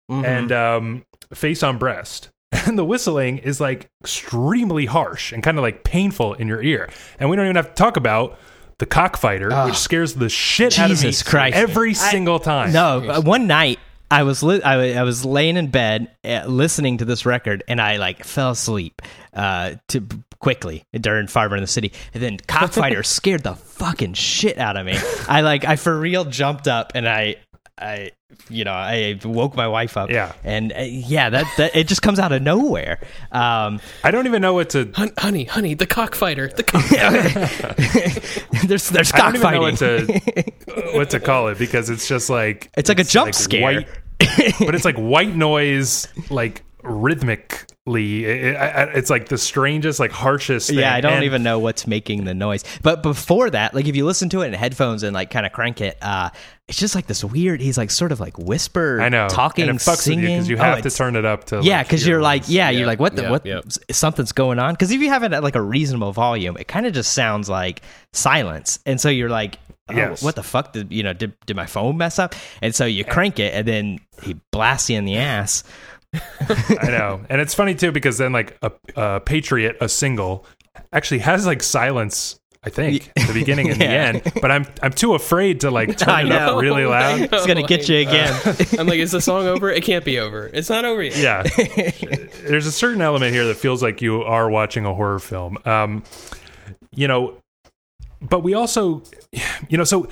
and um face on breast. And the whistling is like extremely harsh and kind of like painful in your ear. And we don't even have to talk about the cockfighter which scares the shit out of me Christ. every I- single time. No, uh, one night I was li- I, was laying in bed uh, listening to this record, and I like fell asleep uh, to quickly during Farmer in the City, and then Cockfighter scared the fucking shit out of me. I like I for real jumped up, and I I you know I woke my wife up. Yeah. and uh, yeah, that, that it just comes out of nowhere. Um, i don't even know what to Hun- honey, honey, the cockfighter, the cockfighter. there's there's I don't even know cockfighting. what to what to call it because it's just like It's like a jump scare. white, but it's like white noise, like rhythmically. It- it- it's like the strangest, like harshest. Thing. Yeah, I don't And even know what's making the noise. But before that, like if you listen to it in headphones and like kind of crank it, uh, it's just like this weird. He's like sort of like whisper, I know talking, and it fucks singing. with you because you Oh, have to turn it up to. Yeah, because hear you're like, what's- yeah, you're like, what the yeah, what? yeah. Something's going on. Because if you have it at like a reasonable volume, it kind of just sounds like silence, and so you're like. Oh, Yes. what the fuck did you know? Did did my phone mess up? And so you crank it, and then he blasts you in the ass. I know, and it's funny too because then like a, a Patriot, a single, actually has like silence. I think the beginning and Yeah. the end, but I'm I'm too afraid to like I turn it up really loud. It's gonna get you again. I'm like, is the song over? It can't be over. It's not over yet. yeah there's a certain element here that feels like you are watching a horror film um you know but we also you know so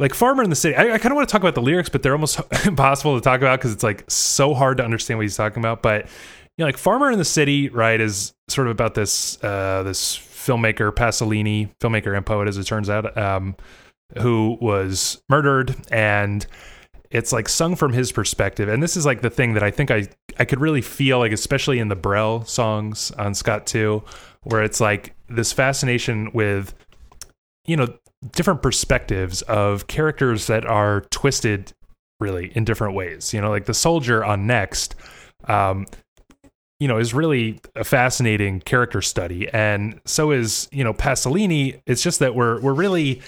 like farmer in the city i, I kind of want to talk about the lyrics but they're almost impossible to talk about because it's like so hard to understand what he's talking about but you know like farmer in the city right is sort of about this uh this filmmaker pasolini filmmaker and poet as it turns out um who was murdered and it's like sung from his perspective and this is like the thing that i think i i could really feel like especially in the brel songs on scott 2 where it's like this fascination with you know different perspectives of characters that are twisted really in different ways you know like the soldier on next um you know is really a fascinating character study and so is you know pasolini it's just that we're we're really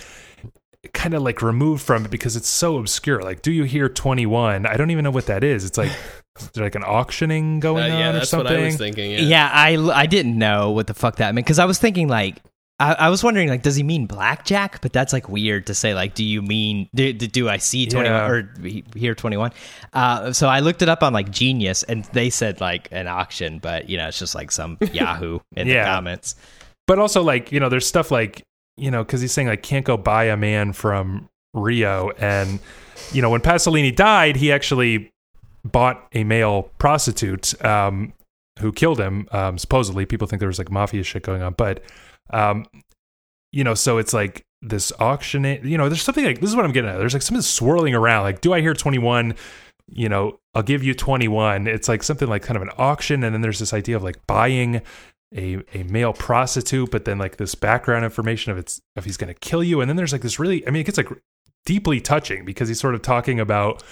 kind of like removed from it because it's so obscure. Like, do you hear 21? I don't even know what that is. It's like, is there like an auctioning Uh, going yeah, on or that's something? what I was thinking. Yeah. Yeah, I, I didn't know what the fuck that meant because I was thinking like I, I was wondering like does he mean blackjack? But that's like weird to say like do you mean do, do, I see twenty Yeah. or hear twenty one? Uh, so I looked it up on like Genius and they said like an auction, but you know it's just like some Yahoo in Yeah. the comments. but also like you know there's stuff like you know because he's saying like can't go buy a man from rio and you know when pasolini died he actually bought a male prostitute um who killed him um supposedly people think there was like mafia shit going on but um you know so it's like this auction you know there's something like this is what i'm getting at. There's like something swirling around like do i hear 21 you know i'll give you 21 it's like something like kind of an auction and then there's this idea of like buying a a male prostitute, but then like this background information of it's if he's to kill you, and then there's like this really, I mean, it gets like deeply touching because he's sort of talking about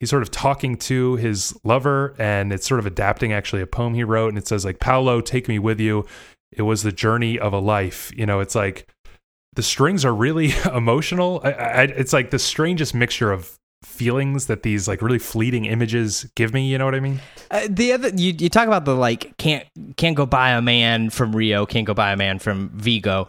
he's sort of talking to his lover, and it's sort of adapting actually a poem he wrote, and it says like Paolo, take me with you. It was the journey of a life. You know, it's like the strings are really emotional. I, I, it's like the strangest mixture of feelings that these like really fleeting images give me. You know what I mean? Uh, the other you, you talk about the like can't can't go buy a man from Rio, can't go buy a man from Vigo.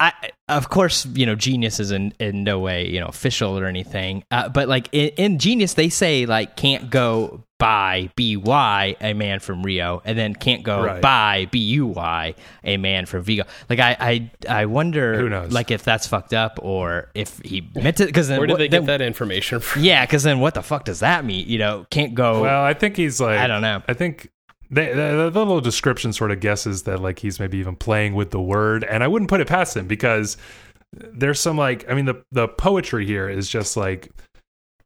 I of course you know Genius is in in no way you know official or anything, uh, but like in, in Genius they say like can't go buy B Y a man from Rio, and then can't go Right. buy B U Y a man from Vigo. Like I I I wonder Who knows? like if that's fucked up or if he meant it because then Where did what- they get then- that information from? Yeah, because then what the fuck does that mean? You know, can't go. Well, I think he's like I don't know. I think the, the, the little description sort of guesses that like he's maybe even playing with the word, and I wouldn't put it past him because there's some like I mean the the poetry here is just like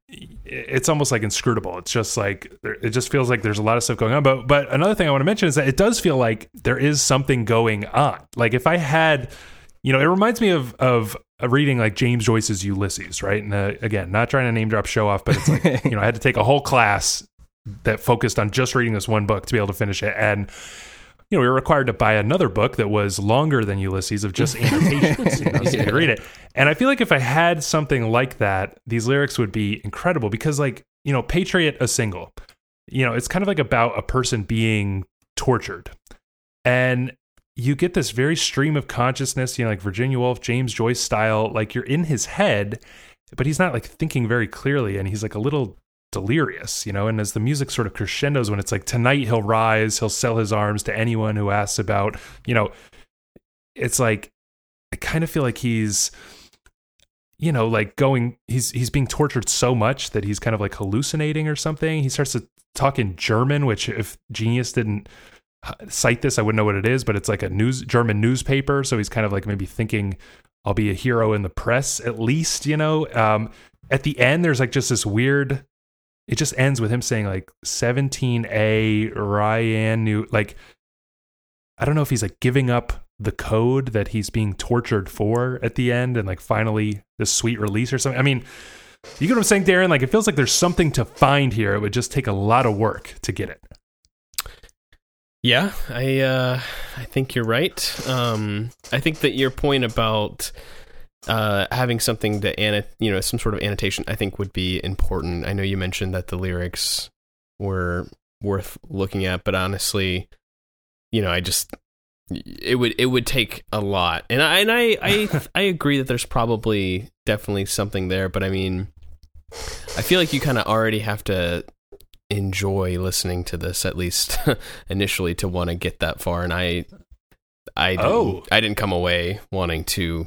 it's almost like inscrutable. It's just like it just feels like there's a lot of stuff going on. But but another thing I want to mention is that it does feel like there is something going on. Like if I had, you know, it reminds me of of reading like James Joyce's Ulysses, right? And uh, again, not trying to name drop show off, but it's like you know I had to take a whole class that focused on just reading this one book to be able to finish it and you know, we were required to buy another book that was longer than Ulysses of just annotations, you know, so you could read it. And I feel like if I had something like that, these lyrics would be incredible because, like, you know, Patriot a single, you know, it's kind of like about a person being tortured. And you get this very stream of consciousness, you know, like Virginia Woolf, James Joyce style, like you're in his head, but he's not like thinking very clearly and he's like a little delirious, you know. And as the music sort of crescendos, when it's like tonight he'll rise, he'll sell his arms to anyone who asks about, you know, it's like I kind of feel like he's, you know, like going, he's he's being tortured so much that he's kind of like hallucinating or something. He starts to talk in German, which if Genius didn't cite this, I wouldn't know what it is, but it's like a news German newspaper. So he's kind of like maybe thinking I'll be a hero in the press at least, you know. Um, at the end, there's like just this weird. It just ends with him saying like 17A Ryan New like I don't know if he's like giving up the code that he's being tortured for at the end and like finally this sweet release or something. I mean, you get what I'm saying, Darren? Like it feels like there's something to find here. It would just take a lot of work to get it. Yeah, I uh, I think you're right. Um, I think that your point about uh, having something to anno- you know, some sort of annotation, I think would be important. I know you mentioned that the lyrics were worth looking at, but honestly, you know, I just it would it would take a lot, and I and I I, I agree that there's probably definitely something there, but I mean, I feel like you kind of already have to enjoy listening to this at least initially to want to get that far and i i didn't, Oh. i didn't come away wanting to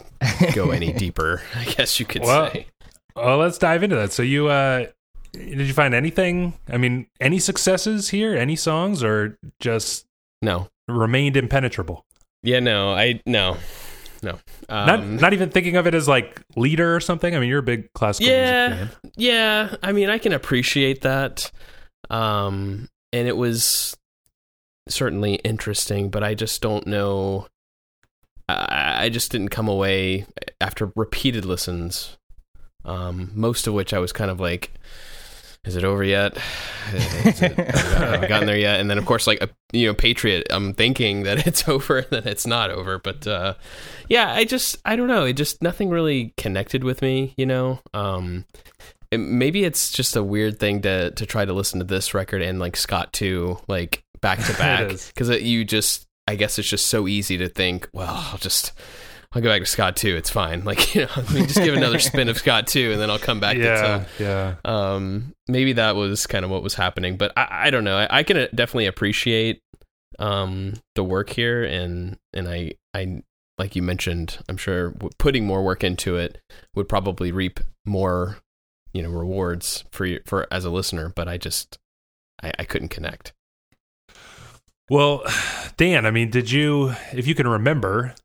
go any deeper i guess you could Well, say Well, let's dive into that. So you uh did you find anything? I mean, any successes here? Any songs or just no remained impenetrable? yeah no i no no um, not not even thinking of it as like lieder or something. I mean, you're a big classical Yeah. music fan. yeah i mean i can appreciate that um and it was certainly interesting but i just don't know i, I just didn't come away after repeated listens um most of which i was kind of like is it over yet? It, have I gotten there yet? And then, of course, like, you know, Patriot, I'm thinking that it's over, then it's not over. But uh, yeah, I just, I don't know. It just, nothing really connected with me, you know? Um, maybe it's just a weird thing to, to try to listen to this record and like Scott Two, like back to back. Because you just, I guess it's just so easy to think, well, I'll just I'll go back to Scott Two. It's fine. Like you know, let me just give another spin of Scott Two, and then I'll come back. Yeah, to, yeah. Um, maybe that was kind of what was happening, but I, I don't know. I, I can uh, definitely appreciate um the work here, and and I I like you mentioned, I'm sure putting more work into it would probably reap more, you know, rewards for you for as a listener. But I just I, I couldn't connect. Well, Dan, I mean, did you, if you can remember,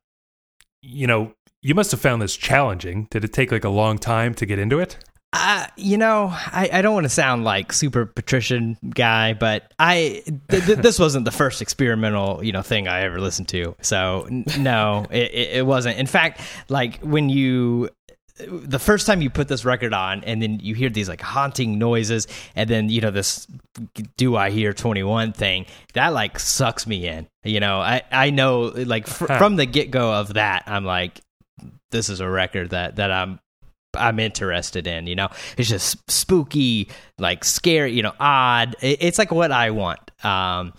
you know, you must have found this challenging. Did it take like a long time to get into it? Uh, you know, I, I don't want to sound like super patrician guy, but I th- th- this wasn't the first experimental you know thing I ever listened to. So n- no, it, it wasn't. In fact, like when you the first time you put this record on and then you hear these like haunting noises and then you know this do i hear 21 thing that like sucks me in you know? I i know like fr- huh. from the get-go of that i'm like this is a record that that i'm i'm interested in you know? It's just spooky like scary you know odd. It's like what i want um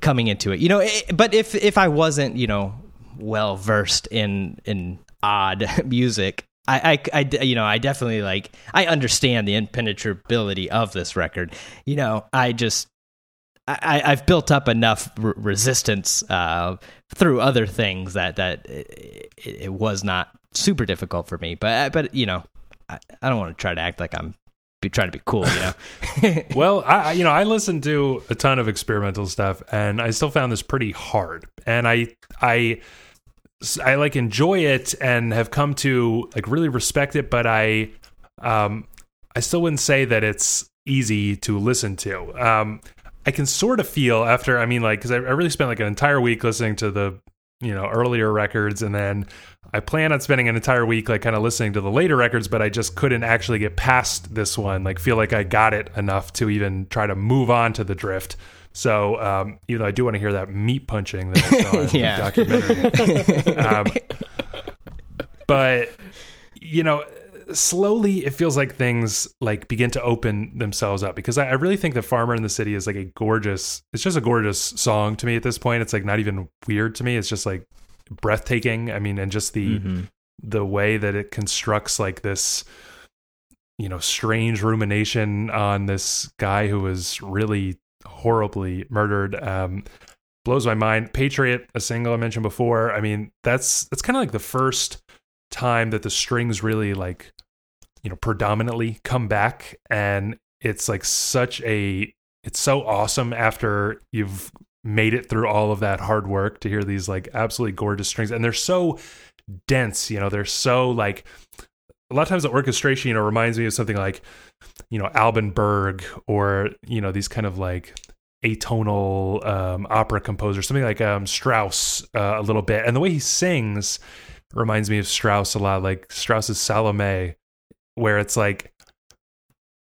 coming into it you know? It, but if if i wasn't you know well versed in in odd music I, I, I, you know, I definitely like, I understand the impenetrability of this record. You know, I just, I, I've built up enough r- resistance uh, through other things that that it, it, was not super difficult for me. But but you know, I, I don't want to try to act like I'm be trying to be cool, you know. well, I you know I listened to a ton of experimental stuff, and I still found this pretty hard. And I I I like enjoy it and have come to like really respect it, but I um I still wouldn't say that it's easy to listen to. Um I can sort of feel after I mean like cuz I, I really spent like an entire week listening to the you know earlier records and then I plan on spending an entire week like kind of listening to the later records but I just couldn't actually get past this one like feel like I got it enough to even try to move on to the drift so um, even though I do want to hear that meat punching that I saw in yeah. the documentary, um, but you know, slowly it feels like things like begin to open themselves up because I, I, really think that Farmer in the City is like a gorgeous. It's just a gorgeous song to me at this point. It's like not even weird to me. It's just like breathtaking. I mean, and just the mm-hmm. the way that it constructs like this you know strange rumination on this guy who was really horribly murdered. Um, blows my mind. Patriot, a single I mentioned before. I mean, that's that's kind of like the first time that the strings really like you know predominantly come back, and it's like such a it's so awesome after you've made it through all of that hard work to hear these like absolutely gorgeous strings, and they're so dense. You know, they're so like a lot of times the orchestration, you know, reminds me of something like, you know, Alban Berg or, you know, these kind of like atonal um, opera composer, something like um, Strauss uh, a little bit. And the way he sings reminds me of Strauss a lot, like Strauss's Salome, where it's like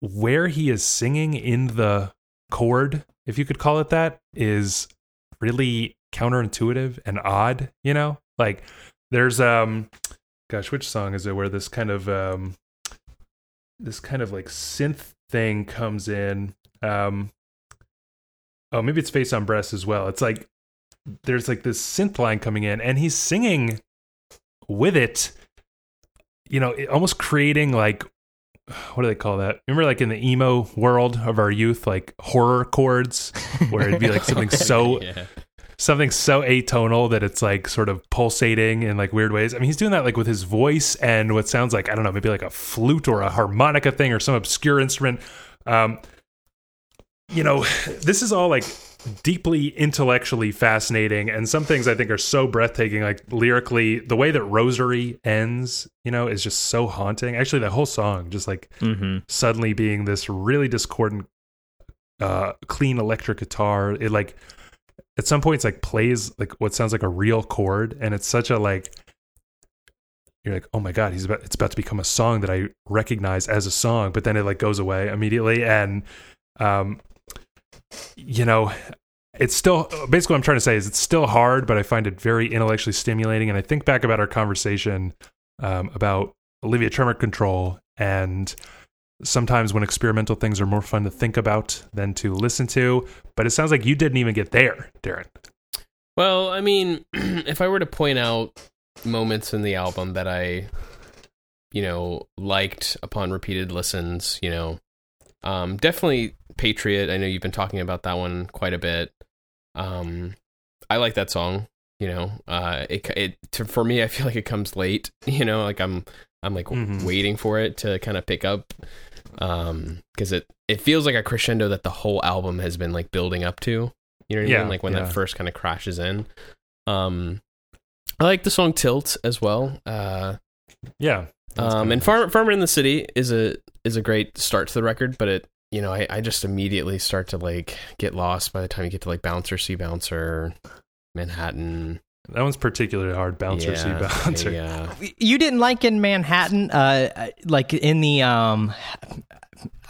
where he is singing in the chord, if you could call it that, is really counterintuitive and odd, you know? Like there's um gosh, which song is it where this kind of um this kind of like synth thing comes in? Um oh, maybe it's face on breast as well. It's like there's like this synth line coming in and he's singing with it, you know, almost creating like what do they call that? Remember, like in the emo world of our youth, like horror chords, where it'd be like something so yeah something so atonal that it's like sort of pulsating in like weird ways. I mean, he's doing that like with his voice and what sounds like I don't know, maybe like a flute or a harmonica thing or some obscure instrument. Um, you know, this is all like deeply intellectually fascinating and some things I think are so breathtaking like lyrically the way that Rosary ends, you know, is just so haunting. Actually, the whole song just like mm-hmm. suddenly being this really discordant uh clean electric guitar. It like at some points like plays like what sounds like a real chord and it's such a like you're like, oh my god, he's about it's about to become a song that I recognize as a song, but then it like goes away immediately, and um, you know, it's still basically what I'm trying to say is it's still hard, but I find it very intellectually stimulating, and I think back about our conversation um, about Olivia Tremor Control and sometimes when experimental things are more fun to think about than to listen to. But it sounds like you didn't even get there, Darren. Well, I mean, if I were to point out moments in the album that I, you know, liked upon repeated listens, you know, um, definitely Patriot. I know you've been talking about that one quite a bit. Um, I like that song. You know, uh, it it to, for me, I feel like it comes late. You know, like I'm I'm like Mhm. waiting for it to kind of pick up, um, because it it feels like a crescendo that the whole album has been like building up to. You know what I mean? Like when yeah. that first kind of crashes in. Um, I like the song "Tilt" as well. Uh, Yeah. Um, and. Farmer, Farmer in the City is a is a great start to the record, but it you know I, I just immediately start to like get lost by the time you get to like Bouncer, See Bouncer, Manhattan. That one's particularly hard. Bouncer, see bouncer. Yeah, You didn't like in Manhattan, uh, like in the um,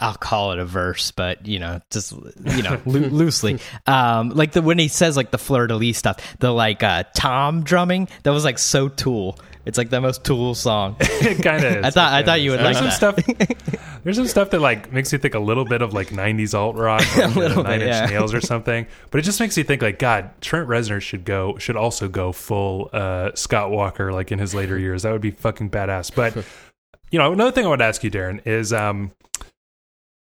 I'll call it a verse, but you know, just you know, loo- loosely, um, like the when he says like the fleur de lis stuff, the like uh, tom drumming that was like so Tool. It's like the most Tool song. it kind of. I thought I thought you would like some that. stuff. There's some stuff that like makes you think a little bit of like '90s alt rock, or, Nine bit, Inch yeah. Nails or something. But it just makes you think like, God, Trent Reznor should go, should also go full uh, Scott Walker, like in his later years. That would be fucking badass. But you know, another thing I would ask you, Darren, is um,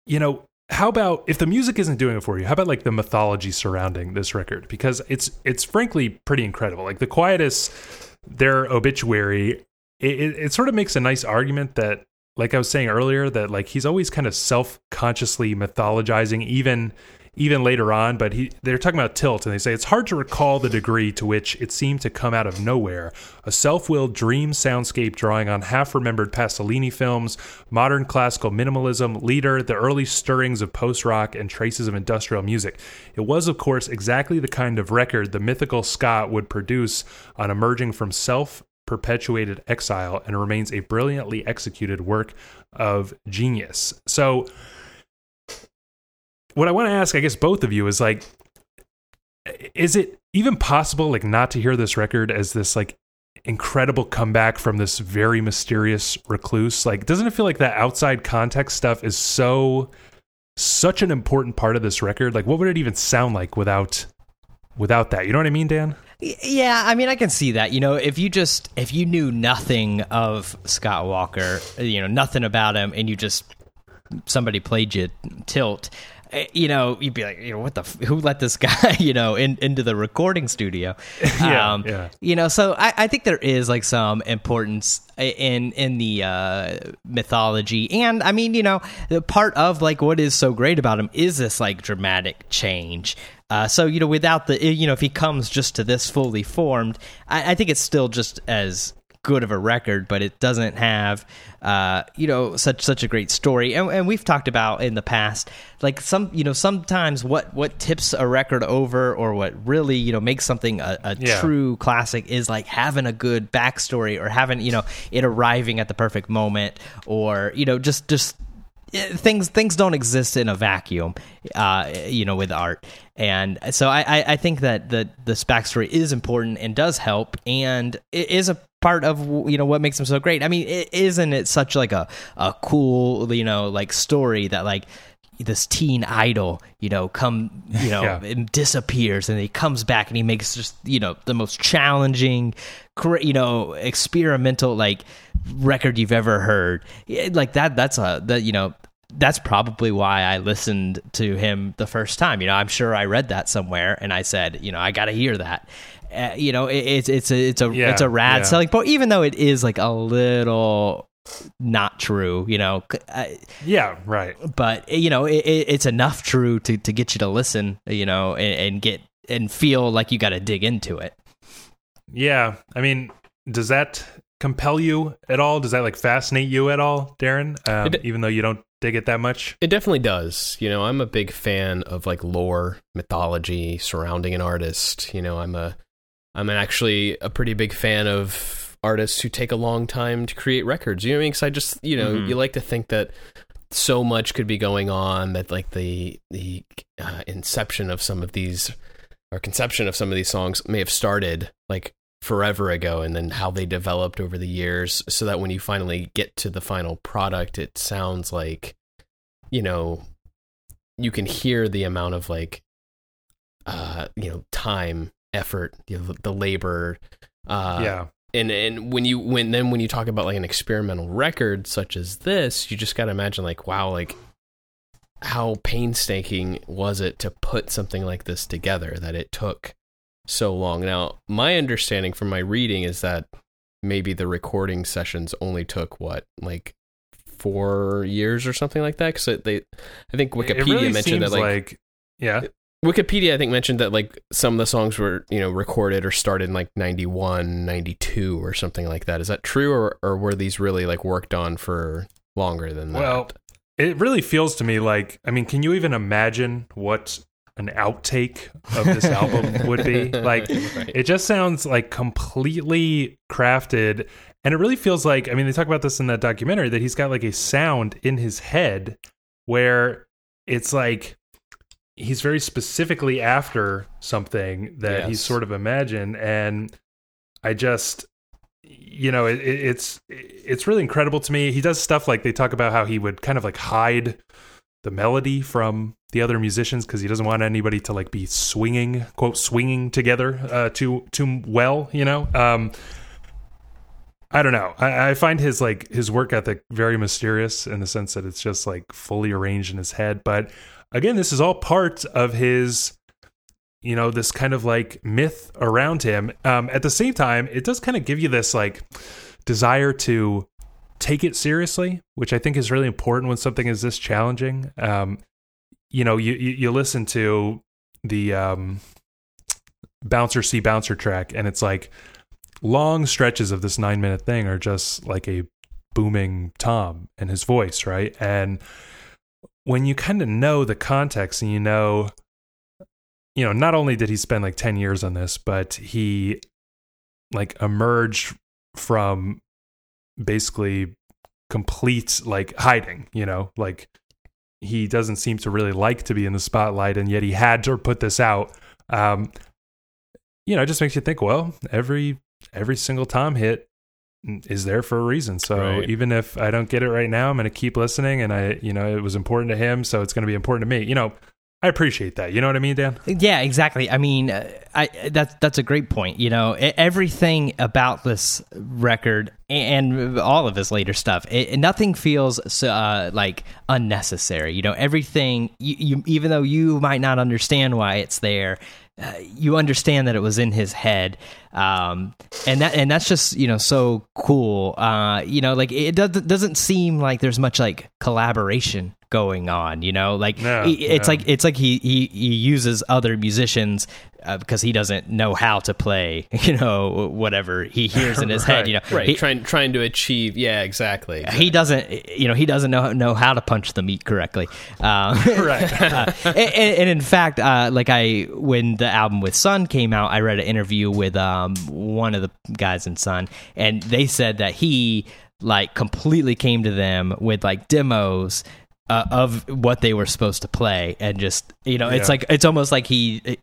you know, how about if the music isn't doing it for you? How about like the mythology surrounding this record? Because it's it's frankly pretty incredible. Like the Quietus, their obituary, it, it, it sort of makes a nice argument that, like I was saying earlier, that like he's always kind of self consciously mythologizing, even even later on. But he they're talking about tilt, and they say it's hard to recall the degree to which it seemed to come out of nowhere. A self willed dream soundscape drawing on half remembered Pasolini films, modern classical minimalism, lieder, the early stirrings of post rock, and traces of industrial music. It was, of course, exactly the kind of record the mythical Scott would produce on emerging from self perpetuated exile and remains a brilliantly executed work of genius. So, what I want to ask, I guess, both of you is like, is it even possible, like, not to hear this record as this, like, incredible comeback from this very mysterious recluse? Like, doesn't it feel like that outside context stuff is so, such an important part of this record? Like, what would it even sound like without, without that? You know what I mean, Dan? Yeah, I mean, I can see that. You know, if you just if you knew nothing of Scott Walker, you know, nothing about him, and you just somebody played you tilt, you know, you'd be like, you know, what the f- who let this guy, you know, in, into the recording studio? Yeah, yeah. You know, so I, I think there is like some importance in in the uh, mythology, and I mean, you know, the part of like what is so great about him is this like dramatic change. Uh, so you know, without the you know, if he comes just to this fully formed, I, I think it's still just as good of a record, but it doesn't have uh, you know such such a great story. And, and we've talked about in the past, like some you know sometimes what what tips a record over or what really you know makes something a, a Yeah. true classic is like having a good backstory or having you know it arriving at the perfect moment or you know just just eh, things things don't exist in a vacuum uh you know with art and so i i, I think that the this backstory is important and does help and it is a part of you know what makes him so great i mean is isn't it such like a a cool you know like story that like this teen idol, you know, come, you know, Yeah. and disappears, and he comes back, and he makes just, you know, the most challenging, you know, experimental like record you've ever heard. Like that. That's a that you know. That's probably why I listened to him the first time. You know, I'm sure I read that somewhere, and I said, you know, I got to hear that. Uh, you know, it, it's it's a it's a Yeah, it's a rad yeah. selling point, even though it is like a little not true. You know, C- I, Yeah, right. but you know it, it, it's enough true to, to get you to listen you know and, and get and feel like you got to dig into it Yeah, I mean, does that compel you at all? Does that like fascinate you at all, Darren? Um, It- even though you don't dig it that much. It definitely does. You know, I'm a big fan of like lore, mythology surrounding an artist. You know, I'm a I'm actually a pretty big fan of artists who take a long time to create records. You know what I mean? Because I just you know Mhm. you like to think that so much could be going on that like the the uh, inception of some of these or conception of some of these songs may have started like forever ago and then how they developed over the years so that when you finally get to the final product it sounds like you know you can hear the amount of like uh you know time effort know, the labor uh yeah. and and when you when then when you talk about like an experimental record such as this you just got to imagine like wow like how painstaking was it to put something like this together that it took so long now my understanding from my reading is that maybe the recording sessions only took what like four years or something like that because they i think wikipedia really mentioned that seems like yeah. Wikipedia, I think, mentioned that like some of the songs were, you know, recorded or started in like 91, 92 or something like that. Is that true or, or were these really like worked on for longer than that? Well, it really feels to me like I mean, can you even imagine what an outtake of this album would be? Like Right. it just sounds like completely crafted and it really feels like I mean they talk about this in that documentary that he's got like a sound in his head where it's like he's very specifically after something that he's sort of imagined. And I just you know it, it's it's really incredible to me. He does stuff like they talk about how he would kind of like hide the melody from the other musicians because he doesn't want anybody to like be swinging quote swinging together uh too too well you know? Um i don't know. I, I find his like his work ethic very mysterious in the sense that it's just like fully arranged in his head. But again this is all part of his you know this kind of like myth around him. Um at the same time it does kind of give you this like desire to take it seriously which i think is really important when something is this challenging. Um you know you you, you listen to the um bouncer see bouncer track and it's like long stretches of this nine minute thing are just like a booming tom and his voice right? And when you kind of know the context and you know you know not only did he spend like 10 years on this but he like emerged from basically complete like hiding you know? Like he doesn't seem to really like to be in the spotlight and yet he had to put this out. Um you know it just makes you think well every every single tom hit is there for a reason so Right. even if i don't get it right now i'm going to keep listening and i you know it was important to him so it's going to be important to me you know i appreciate that you know what i mean dan Yeah, exactly. I mean, uh, I that's that's a great point. You know, everything about this record and all of his later stuff, it, nothing feels uh, like unnecessary. You know, everything. You, you even though you might not understand why it's there, uh, you understand that it was in his head, um, and that and that's just you know so cool. Uh, you know, like it does, doesn't seem like there's much like collaboration going on. You know, like No, it- it's no. like it's like he he, he uses other musicians uh, because he doesn't know how to play. You know, whatever he hears in his head. You know, right. He, trying trying to achieve. Yeah, exactly. he doesn't, you know, he doesn't know know how to punch the meat correctly. Um, right uh, and, and- and in fact, uh, like I, when the album with Sunn O))) came out, I read an interview with um, one of the guys in Sunn O))), and they said that he like completely came to them with like demos. Uh, of what they were supposed to play, and just you know, it's like it's almost like he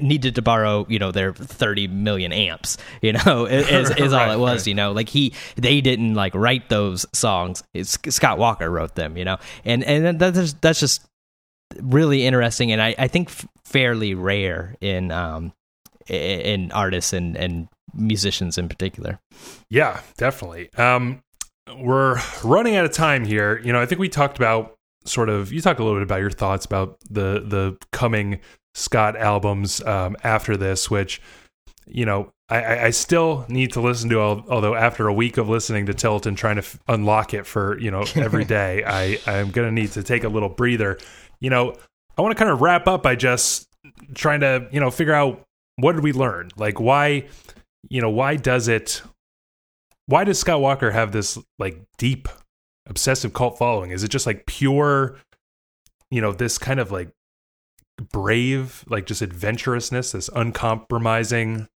needed to borrow you know their 30 million amps you know is, is all it was you know like he they didn't like write those songs it's, scott walker wrote them you know and and that's that's just really interesting and i i think fairly rare in um in artists and and musicians in particular Yeah, definitely. Um, we're running out of time here. You know, I think we talked about sort of. You talked a little bit about your thoughts about the the coming Scott albums um, after this, which you know. I, I- still need to listen to, al- although after a week of listening to Tilt and trying to f- unlock it for you know every day, I I'm gonna need to take a little breather. You know, I want to kind of wrap up by just trying to you know figure out what did we learn, like why you know why does it why does Scott Walker have this like deep obsessive cult following? Is it just like pure, you know, this kind of like brave, like just adventurousness, this uncompromising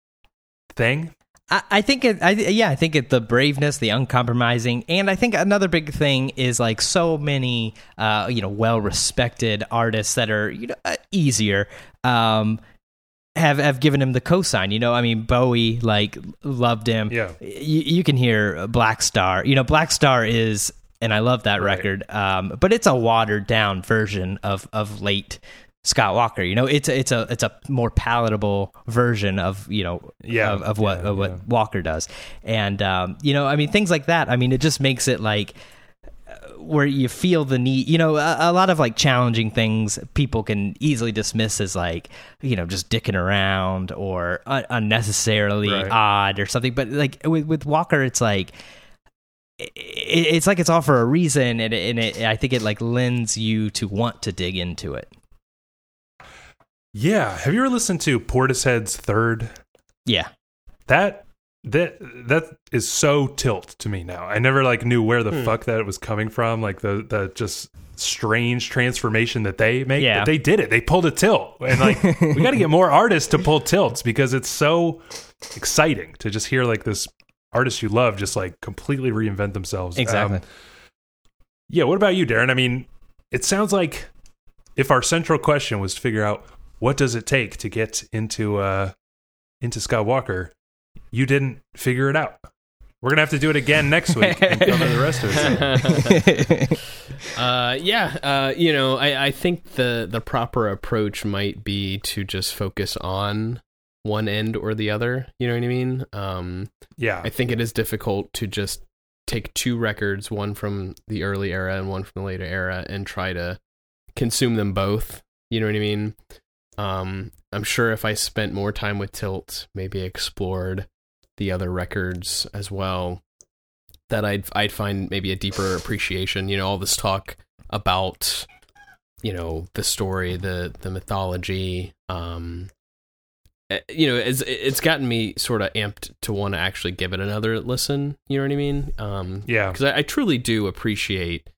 thing? I, think it. I, yeah, I think it. The braveness, the uncompromising, and I think another big thing is like so many, uh, you know, well-respected artists that are you know uh, easier. Um, have have given him the cosign. You know, I mean, Bowie like loved him. Yeah. you, you can hear Blackstar. You know, Blackstar is, and I love that Right. record. Um, but it's a watered down version of of late Scott Walker. You know, it's a, it's a it's a more palatable version of you know Yeah, of, of what yeah, of what yeah. Walker does, and um, you know, I mean, things like that. I mean, it just makes it like where you feel the need you know a, a lot of like challenging things people can easily dismiss as like you know just dicking around or un- unnecessarily Right. odd or something but like with, with walker it's like i- i- it's like it's all for a reason and, it, and it, i think it like lends you to want to dig into it Yeah. Have you ever listened to Portishead's third? yeah That that that is so tilt to me now. I never like knew where the Hmm. fuck that it was coming from. Like the the just strange transformation that they make. Yeah. But they did it. They pulled a tilt. And like we got to get more artists to pull tilts because it's so exciting to just hear like this artist you love just like completely reinvent themselves. Exactly. Um, yeah. What about you, Darren? I mean, it sounds like if our central question was to figure out what does it take to get into uh into Scott Walker, you didn't figure it out. We're gonna have to do it again next week and cover the rest of it. Uh, yeah, uh, you know, I, I think the the proper approach might be to just focus on one end or the other. You know what I mean? Um, Yeah, I think it is difficult to just take two records, one from the early era and one from the later era, and try to consume them both. You know what I mean? Um, I'm sure if I spent more time with Tilt, maybe explored the other records as well, that I'd I'd find maybe a deeper appreciation. You know, all this talk about you know the story, the the mythology. Um, eh, you know, it's it's gotten me sort of amped to want to actually give it another listen. You know what I mean? Um, yeah, because I, I truly do appreciate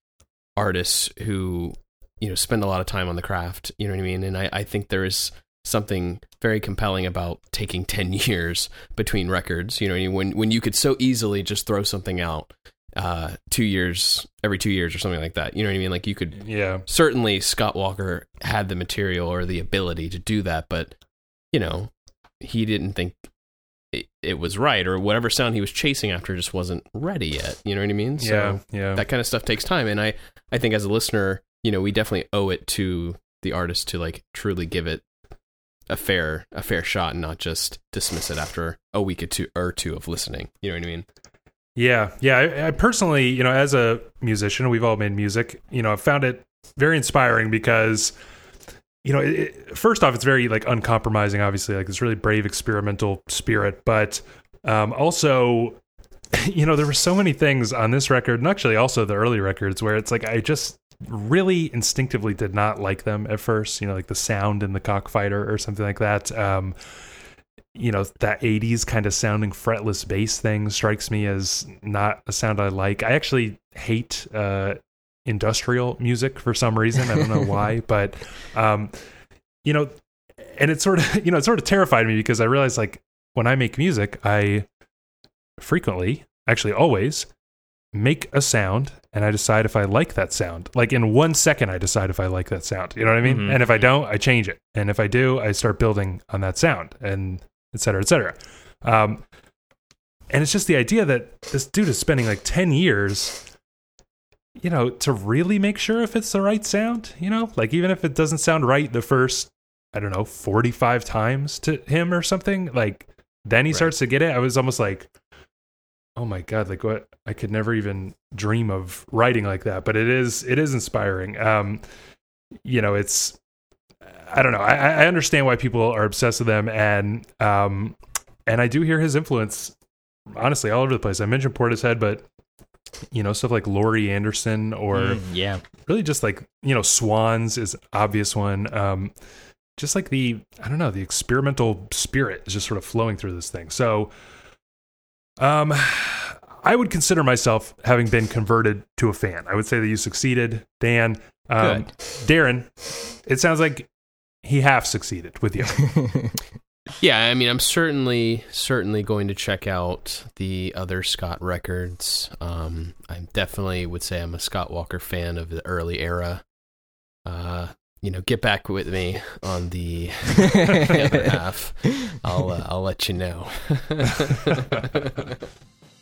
artists who you know spend a lot of time on the craft you know what i mean and i, I think there is something very compelling about taking 10 years between records you know I mean? when when you could so easily just throw something out uh two years every two years or something like that you know what i mean like you could yeah, certainly Scott Walker had the material or the ability to do that, but you know, he didn't think it, it was right, or whatever sound he was chasing after just wasn't ready yet. You know what I mean? yeah, yeah. that kind of stuff takes time, and I I think as a listener, you know, we definitely owe it to the artist to like truly give it a fair a fair shot and not just dismiss it after a week or two or two of listening. You know what I mean? Yeah, yeah. I, I personally, you know, as a musician, we've all made music. You know, I found it very inspiring because, you know, it, first off, it's very like uncompromising. Obviously, like this really brave experimental spirit, but um, also, you know, there were so many things on this record, and actually also the early records, where it's like I just really instinctively did not like them at first. You know, like the sound in the cockfighter or something like that. Um, you know that 80s kind of sounding fretless bass thing strikes me as not a sound i like i actually hate uh industrial music for some reason i don't know why but um you know and it sort of you know it sort of terrified me because i realized like when i make music i frequently actually always make a sound and i decide if i like that sound. Like in one second i decide if i like that sound. You know what i mean? Mhm. and if i don't i change it. And if i do i start building on that sound and et cetera et cetera. Um, and it's just the idea that this dude is spending like 10 years you know to really make sure if it's the right sound you know? Like even if it doesn't sound right the first i don't know 45 times to him or something like then he Right. starts to get it. I was almost like oh my god like what? I could never even dream of writing like that but it is it is inspiring. Um you know it's i don't know i i understand why people are obsessed with them and um and i do hear his influence honestly all over the place. I mentioned portishead but you know stuff like laurie anderson or Mm, yeah. really just like you know swans is obvious one. Um just like the i don't know the experimental spirit is just sort of flowing through this thing. So um i would consider myself having been converted to a fan i would say that you succeeded dan um darren it sounds like he half succeeded with you Yeah, I mean, I'm certainly certainly going to check out the other Scott records. Um, I definitely would say I'm a Scott Walker fan of the early era. Uh, you know, get back with me on the, the other half. I'll uh, I'll let you know.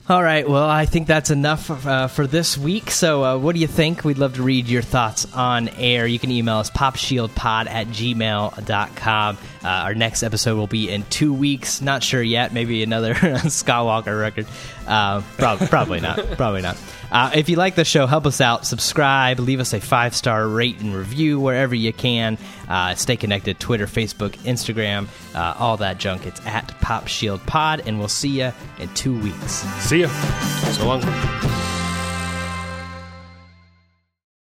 All right. Well, I think that's enough uh, for this week. So, uh, what do you think? We'd love to read your thoughts on air. You can email us popshieldpod at gmail.com. Uh, our next episode will be in two weeks. Not sure yet. Maybe another Skywalker record. Uh, prob- probably not. Probably not. Uh, if you like the show, help us out. Subscribe, leave us a five star rate and review wherever you can. Uh, stay connected Twitter, Facebook, Instagram, uh, all that junk. It's at Pop Shield Pod, and we'll see you in two weeks. See ya. so long.